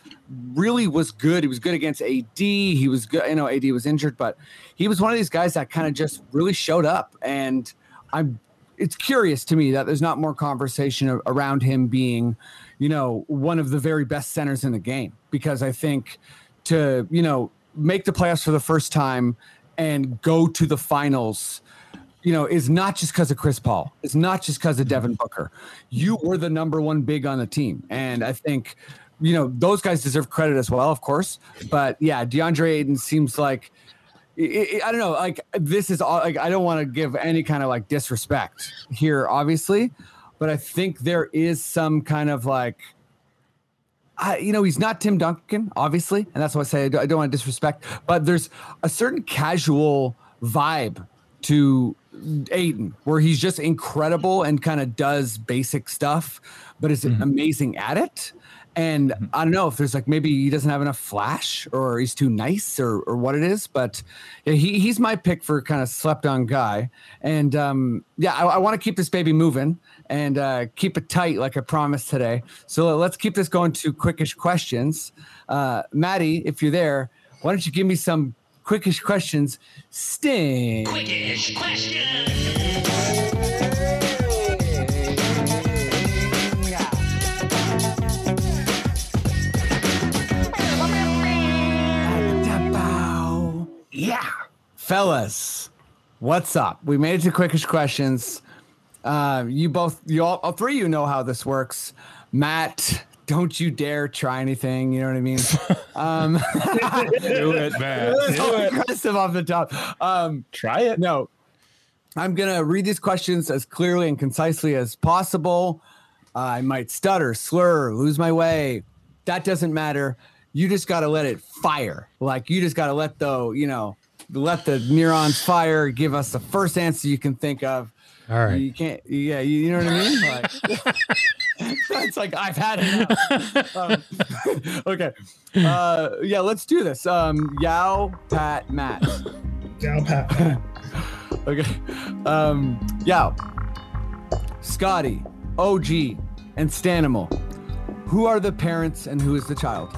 really was good. He was good against AD. He was good, you know, AD was injured, but he was one of these guys that kind of just really showed up. And I'm, it's curious to me that there's not more conversation around him being, you know, one of the very best centers in the game because I think to, you know, make the playoffs for the first time and go to the finals you know, is not just because of Chris Paul. It's not just because of Devin Booker. You were the number one big on the team. And I think, you know, those guys deserve credit as well, of course. But yeah, DeAndre Ayton seems like, I don't know, like this is all, like, I don't want to give any kind of like disrespect here, obviously. But I think there is some kind of like, I, you know, he's not Tim Duncan, obviously, and that's why I say I don't, I don't want to disrespect. But there's a certain casual vibe to Ayton where he's just incredible and kind of does basic stuff, but is mm-hmm. amazing at it. And I don't know if there's like maybe he doesn't have enough flash or he's too nice or, or what it is, but he, he's my pick for kind of slept on guy. And um, yeah, I, I want to keep this baby moving and uh, keep it tight like I promised today. So let's keep this going to quickish questions. Uh, Maddie, if you're there, why don't you give me some quickish questions? Sting. Yeah. Fellas, what's up? We made it to quickish questions. Uh, you both, you all, all three of you know how this works. Matt, don't you dare try anything. You know what I mean? Um, Do it, man. Do it. aggressive off the top. Um, Try it. no, I'm gonna read these questions as clearly and concisely as possible. I might stutter, slur, lose my way. That doesn't matter. You just gotta let it fire. Like you just gotta let the you know let the neurons fire. Give us the first answer you can think of. All right. You can't. Yeah, you, you know what I mean. Like, it's like I've had enough. Um, okay. Uh, yeah, let's do this. Um, Yao, Pat, Matt. Yao pat. Okay. Um, Yao, Scottie, OG, and Stanimal. Who are the parents and who is the child?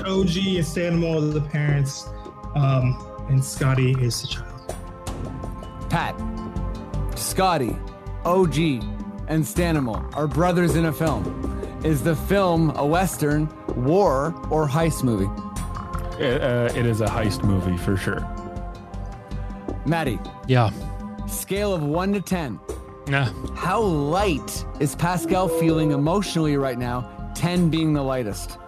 OG and Stanimal are the parents, um, and Scottie is the child. Pat, Scottie, OG, and Stanimal are brothers in a film. Is the film a Western, war, or heist movie? It, uh, it is a heist movie for sure. Maddie, Yeah. scale of 1 to 10. Nah. How light is Pascal feeling emotionally right now? 10 being the lightest.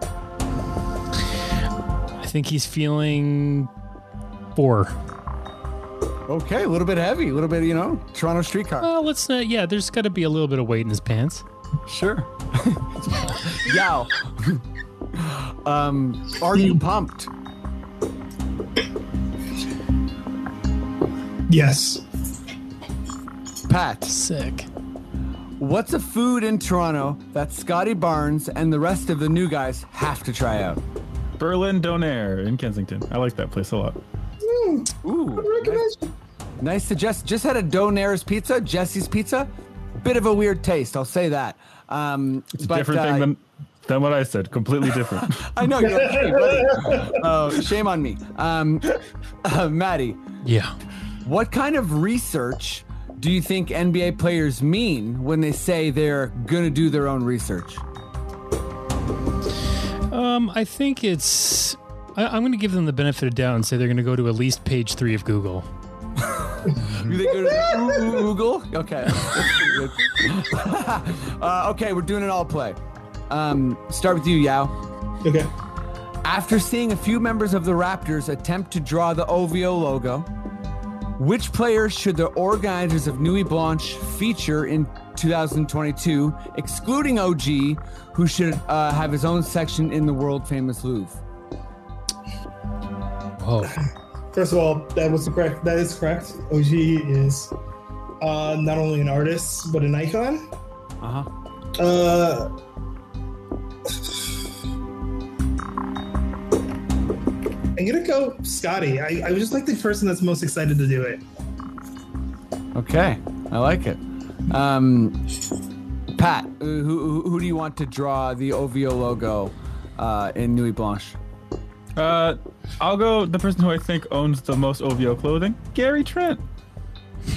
I think he's feeling four. Okay, a little bit heavy, a little bit, you know, Toronto streetcar. Well, let's not. Yeah, there's got to be a little bit of weight in his pants. Sure. Yao. um, are you pumped? Yes. Pat, Sick. what's a food in Toronto that Scottie Barnes and the rest of the new guys have to try out? Berlin Donair in Kensington. I like that place a lot. Ooh, nice, nice to just just had a Donair's pizza, Jesse's pizza. Bit of a weird taste, I'll say that. Um, but, different uh, thing than than what I said. Completely different. I know you're okay, buddy. Oh, shame on me. Um, uh, Maddie, Yeah. What kind of research do you think NBA players mean when they say they're going to do their own research? Um, I think it's. I, I'm going to give them the benefit of doubt and say they're going to go to at least page three of Google. Do they go to Goo- Goo- Google? Okay. That's pretty good. uh, okay, we're doing an all play. Um, start with you, Yao. Okay. After seeing a few members of the Raptors attempt to draw the OVO logo, which players should the organizers of Nuit Blanche feature in 2022, excluding OG, who should uh, have his own section in the world famous Louvre? Whoa. First of all, that was correct. That is correct. OG is uh, not only an artist but an icon. Uh huh. Uh, I'm gonna go Scottie. I, I was just like the person that's most excited to do it. Okay, I like it. Um, Pat, who, who who do you want to draw the OVO logo uh, in Nuit Blanche? uh, I'll go the person who I think owns the most OVO clothing, Gary Trent.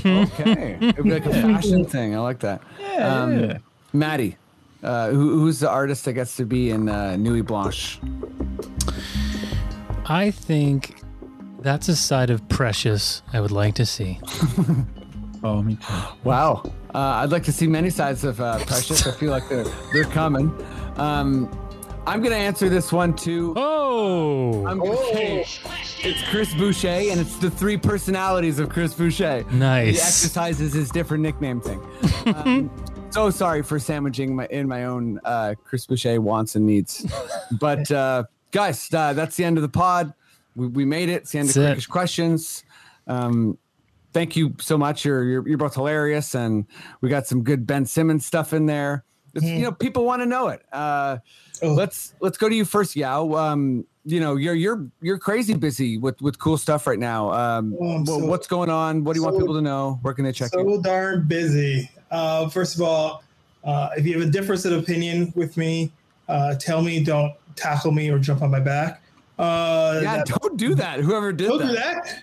Okay, it'd be like a fashion thing. I like that. Yeah, Um, yeah. Maddie, uh, who, who's the artist that gets to be in uh, Nuit Blanche? I think That's a side of Precious I would like to see. Oh, me too. Wow. Uh, I'd like to see many sides of uh, Precious. I feel like they're they're coming. Um, I'm gonna answer this one too. Oh, I'm gonna say it's Chris Boucher, and it's the three personalities of Chris Boucher. Nice. He exercises his different nickname thing. Um, so sorry for sandwiching my in my own uh, Chris Boucher wants and needs, but uh, guys, uh, that's the end of the pod. We, we made it. It's the end That's of it. Questions. Um, thank you so much. You're, you're you're both hilarious, and we got some good Ben Simmons stuff in there. It's, You know, people want to know it. Uh, Oh. Let's let's go to you first, Yao. Um, you know, you're you're you're crazy busy with with cool stuff right now. Um, Oh, so- what's going on? What do you want people to know? Where can they check you? so darn busy. Uh, first of all, uh, if you have a difference of opinion with me, uh, tell me. Don't tackle me or jump on my back. Uh, Yeah, that- don't do that. Whoever did don't that. do that.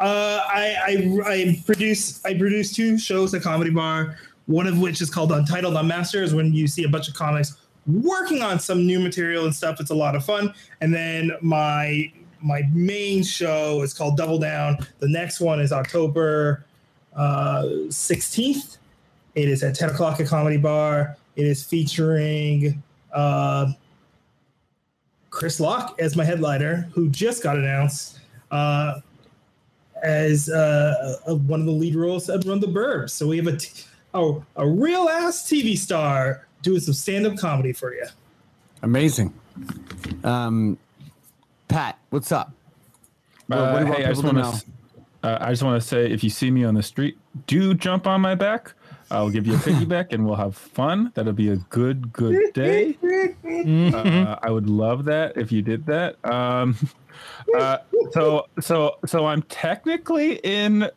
Uh, I, I I produce I produce two shows at Comedy Bar. One of which is called Untitled Unmastered, is when you see a bunch of comics working on some new material and stuff. It's a lot of fun. And then my my main show is called Double Down. The next one is October uh, 16th. It is at 10 o'clock at Comedy Bar. It is featuring uh, Chris Locke as my headliner, who just got announced uh, as uh, uh, one of the lead roles at Run the Burbs. So we have a, t- a, a real ass TV star doing some stand up comedy for you. Amazing. Um, Pat, what's up? Well, what do you Uh, want hey, I just people to want to. Uh, I just want to say, if you see me on the street, do jump on my back. I'll give you a piggyback, and we'll have fun. That'll be a good, good day. Uh, I would love that if you did that. Um, uh, so, so, so I'm technically in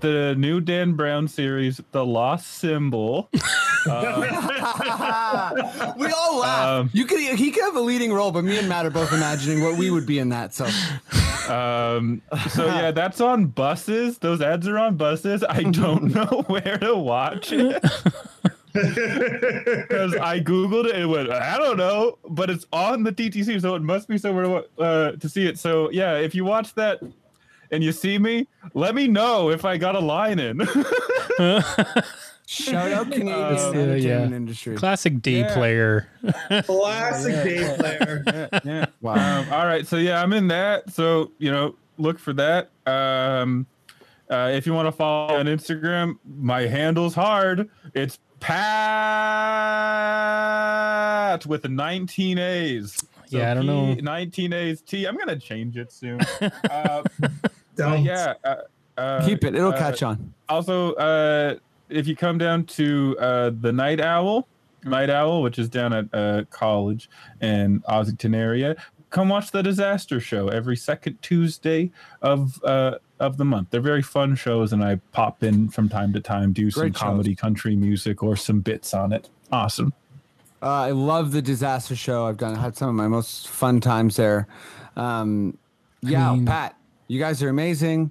the new Dan Brown series, The Lost Symbol. Uh, we all laugh. Um, you could he could have a leading role, but me and Matt are both imagining what we would be in that. So Um, so yeah, that's on buses. Those ads are on buses. I don't know where to watch it. Because I googled it and it went, I don't know, but it's on the TTC, so it must be somewhere uh, to see it. So yeah, if you watch that and you see me, let me know if I got a line in. shout out Canadian Uh, entertainment yeah. industry. Classic D Yeah. player. Classic D player. yeah, yeah. Wow. Um, all right, so yeah, I'm in that. So you know, look for that. Um, uh, if you want to follow on Instagram, my handle's hard. It's Pat with 19 A's. So Yeah, I don't know. 19 A's T. I'm gonna change it soon. uh, but Don't. yeah. Uh, uh, Keep it; it'll uh, catch on. also uh if you come down to uh the night owl night owl which is down at uh college in ossington area come watch the disaster show every second tuesday of uh of the month they're very fun shows and i pop in from time to time do some Great shows. comedy country music or some bits on it awesome Uh, I love the disaster show. I've done had some of my most fun times there. Um, yeah, mean- Pat, you guys are amazing.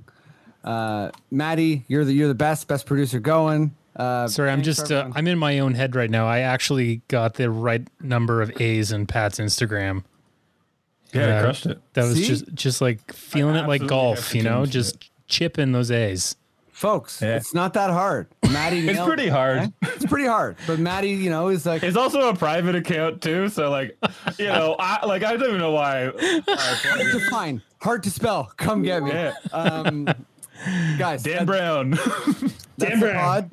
Uh, Maddie, you're the you're the best best producer going. Uh, Sorry, I'm just uh. I'm in my own head right now. I actually got the right number of A's in Pat's Instagram. yeah, Yeah. I crushed it That was See? just just like feeling it like golf, you know, change just chipping those A's. Folks. Yeah. It's not that hard. Maddie, it's nailed pretty hard okay? It's pretty hard, but Maddie, you know, is like it's also a private account too so like you know i like i don't even know why, hard to find, hard to spell. Come get me, Yeah. um, guys. dan that- brown Dan Brown. pod.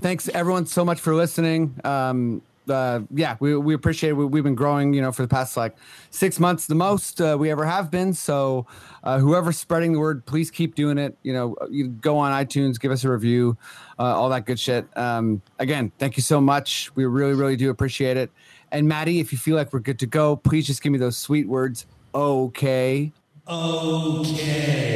Thanks everyone so much for listening. Um, uh, yeah, we, we appreciate it. We, we've been growing, you know, for the past like six months, the most uh, we ever have been. So, uh, whoever's spreading the word, please keep doing it. You know, you go on iTunes, give us a review, uh, all that good shit. Um, again, thank you so much. We really, really do appreciate it. And Maddie, if you feel like we're good to go, please just give me those sweet words. Okay. Okay.